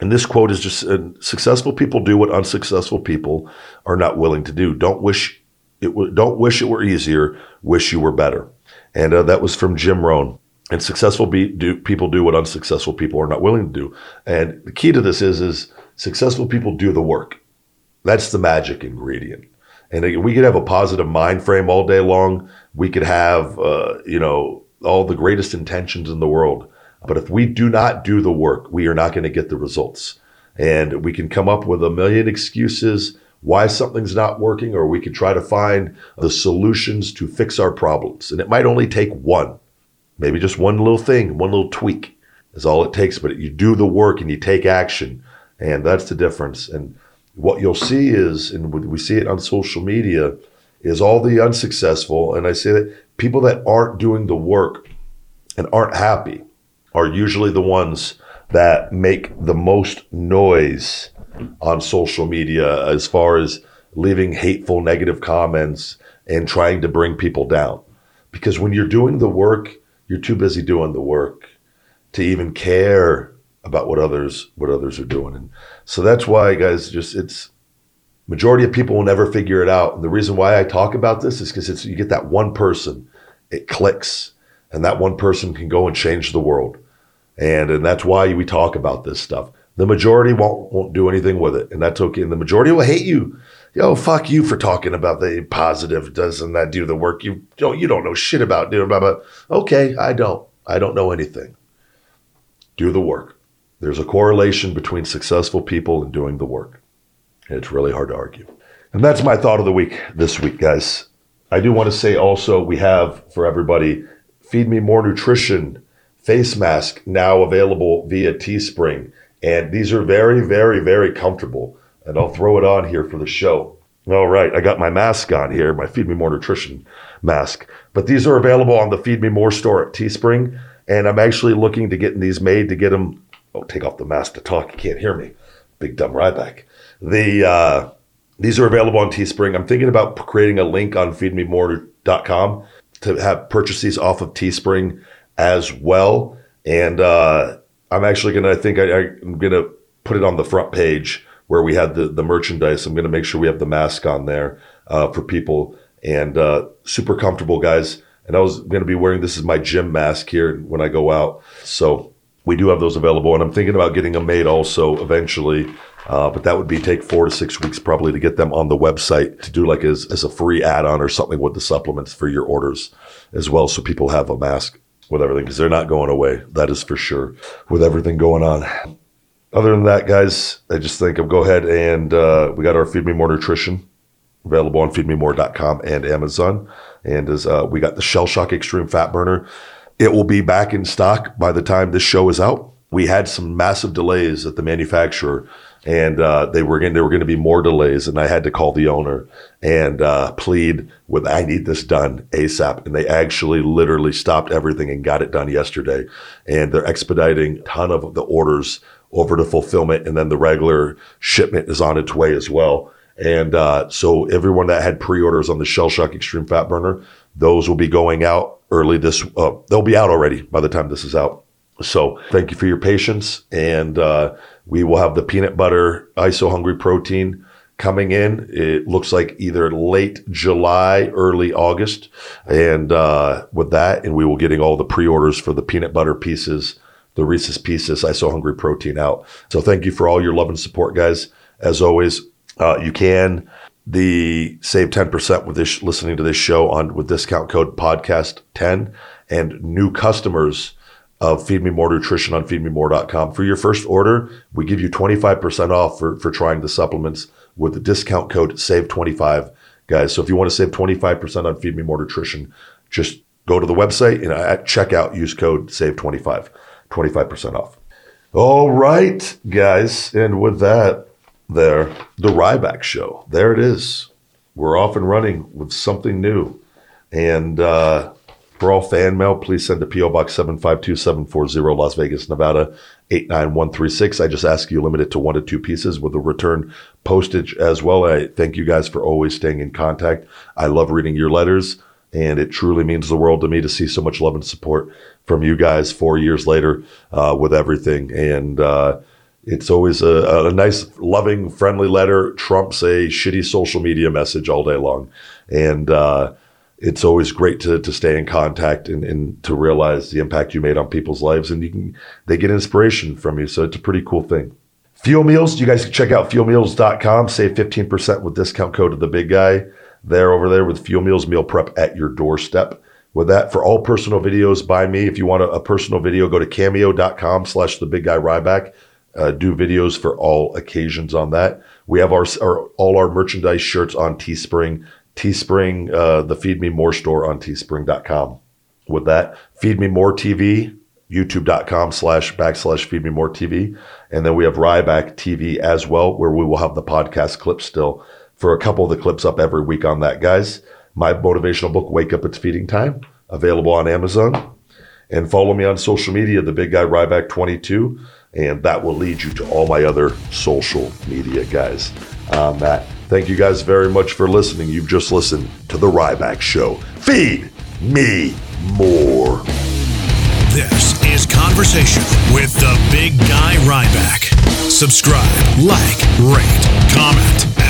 And this quote is just uh, successful people do what unsuccessful people are not willing to do. Don't wish it w- don't wish it were easier. Wish you were better. And uh, that was from Jim Rohn. And successful be, do, people do what unsuccessful people are not willing to do. And the key to this is, is successful people do the work. That's the magic ingredient. And we could have a positive mind frame all day long. We could have, uh, you know, all the greatest intentions in the world. But if we do not do the work, we are not going to get the results. And we can come up with a million excuses why something's not working, or we could try to find the solutions to fix our problems. And it might only take one, maybe just one little thing, one little tweak is all it takes. But you do the work and you take action, and that's the difference. And what you'll see is, and we see it on social media, is all the unsuccessful, and I say that people that aren't doing the work and aren't happy are usually the ones that make the most noise on social media as far as leaving hateful, negative comments and trying to bring people down. Because when you're doing the work, you're too busy doing the work to even care about what others what others are doing. And so that's why, guys, just it's majority of people will never figure it out. And the reason why I talk about this is because it's you get that one person, it clicks, and that one person can go and change the world. And and that's why we talk about this stuff. The majority won't won't do anything with it, and that's okay. And the majority will hate you. Yo, fuck you for talking about the positive. Doesn't that do the work? You don't you don't know shit about doing blah blah. Okay, I don't. I don't know anything. Do the work. There's a correlation between successful people and doing the work. And it's really hard to argue. And that's my thought of the week this week, guys. I do want to say also we have for everybody Feed Me More Nutrition face mask now available via Teespring. And these are very, very, very comfortable. And I'll throw it on here for the show. All right, I got my mask on here, my Feed Me More Nutrition mask. But these are available on the Feed Me More store at Teespring. And I'm actually looking to getting these made to get them. Oh, take off the mask to talk. You can't hear me. Big dumb Ryback. The uh, these are available on Teespring. I'm thinking about creating a link on feedmemore.com to have purchase these off of Teespring as well. And uh, I'm actually to, I think I, I'm to put it on the front page where we had the, the merchandise. I'm to make sure we have the mask on there uh, for people and uh, super comfortable, guys. And I was to be wearing this is my gym mask here when I go out. So we do have those available, and I'm thinking about getting them made also eventually. Uh, but that would be take four to six weeks probably to get them on the website to do like as, as a free add-on or something with the supplements for your orders as well, so people have a mask with everything because they're not going away. That is for sure. With everything going on. Other than that, guys, I just think of go ahead and uh, we got our Feed Me More Nutrition available on feedmemore.com and Amazon. And as uh, we got the Shell Shock Extreme Fat Burner, it will be back in stock by the time this show is out. We had some massive delays at the manufacturer, and uh, they were going there were going to be more delays, and I had to call the owner and uh, plead with I need this done ASAP. And they actually literally stopped everything and got it done yesterday, and they're expediting a ton of the orders over to fulfillment, and then the regular shipment is on its way as well. And uh, so everyone that had pre-orders on the Shell Shock Extreme Fat Burner, those will be going out early this. Uh, they'll be out already by the time this is out. So thank you for your patience, and uh, we will have the peanut butter ISO Hungry Protein coming in. It looks like either late July, early August, and uh, with that, and we will getting all the pre-orders for the peanut butter pieces, the Reese's Pieces ISO Hungry Protein out. So thank you for all your love and support, guys. As always, uh, you can the save 10% with this listening to this show on with discount code podcast 10 and new customers of Feed Me More Nutrition on feedmemore.com. For your first order, we give you 25% off for, for trying the supplements with the discount code SAVE25, guys. So if you want to save 25% on Feed Me More Nutrition, just go to the website and at checkout, use code SAVE25, 25% off. All right, guys. And with that, there, the Ryback Show. There it is. We're off and running with something new. And uh, for all fan mail, please send to P.O. Box 752740, Las Vegas, Nevada 89136. I just ask you limit it to one to two pieces with a return postage as well. I thank you guys for always staying in contact. I love reading your letters, and it truly means the world to me to see so much love and support from you guys four years later uh, with everything. And, uh, it's always a, a, nice, loving, friendly letter trumps a shitty social media message all day long. And uh, it's always great to, to stay in contact and, and to realize the impact you made on people's lives. And you can they get inspiration from you. So it's a pretty cool thing. Fuel Meals, you guys can check out fuelmeals.com. Save 15% with discount code of the big guy there over there with Fuel Meals meal prep at your doorstep. With that, for all personal videos by me, if you want a, a personal video, go to cameo.com slash the big guy Ryback uh, do videos for all occasions on that. We have our, our all our merchandise shirts on Teespring. Teespring, uh, the Feed Me More store on teespring.com. With that, Feed Me More TV, youtube.com slash backslash Feed Me More TV. And then we have Ryback TV as well, where we will have the podcast clips still for a couple of the clips up every week on that, guys. My motivational book, Wake Up It's Feeding Time, available on Amazon. And follow me on social media, the big guy Ryback 22 and that will lead you to all my other social media guys. Um, Matt, thank you guys very much for listening. You've just listened to The Ryback Show. Feed me more. This is Conversation with the Big Guy Ryback. Subscribe, like, rate, comment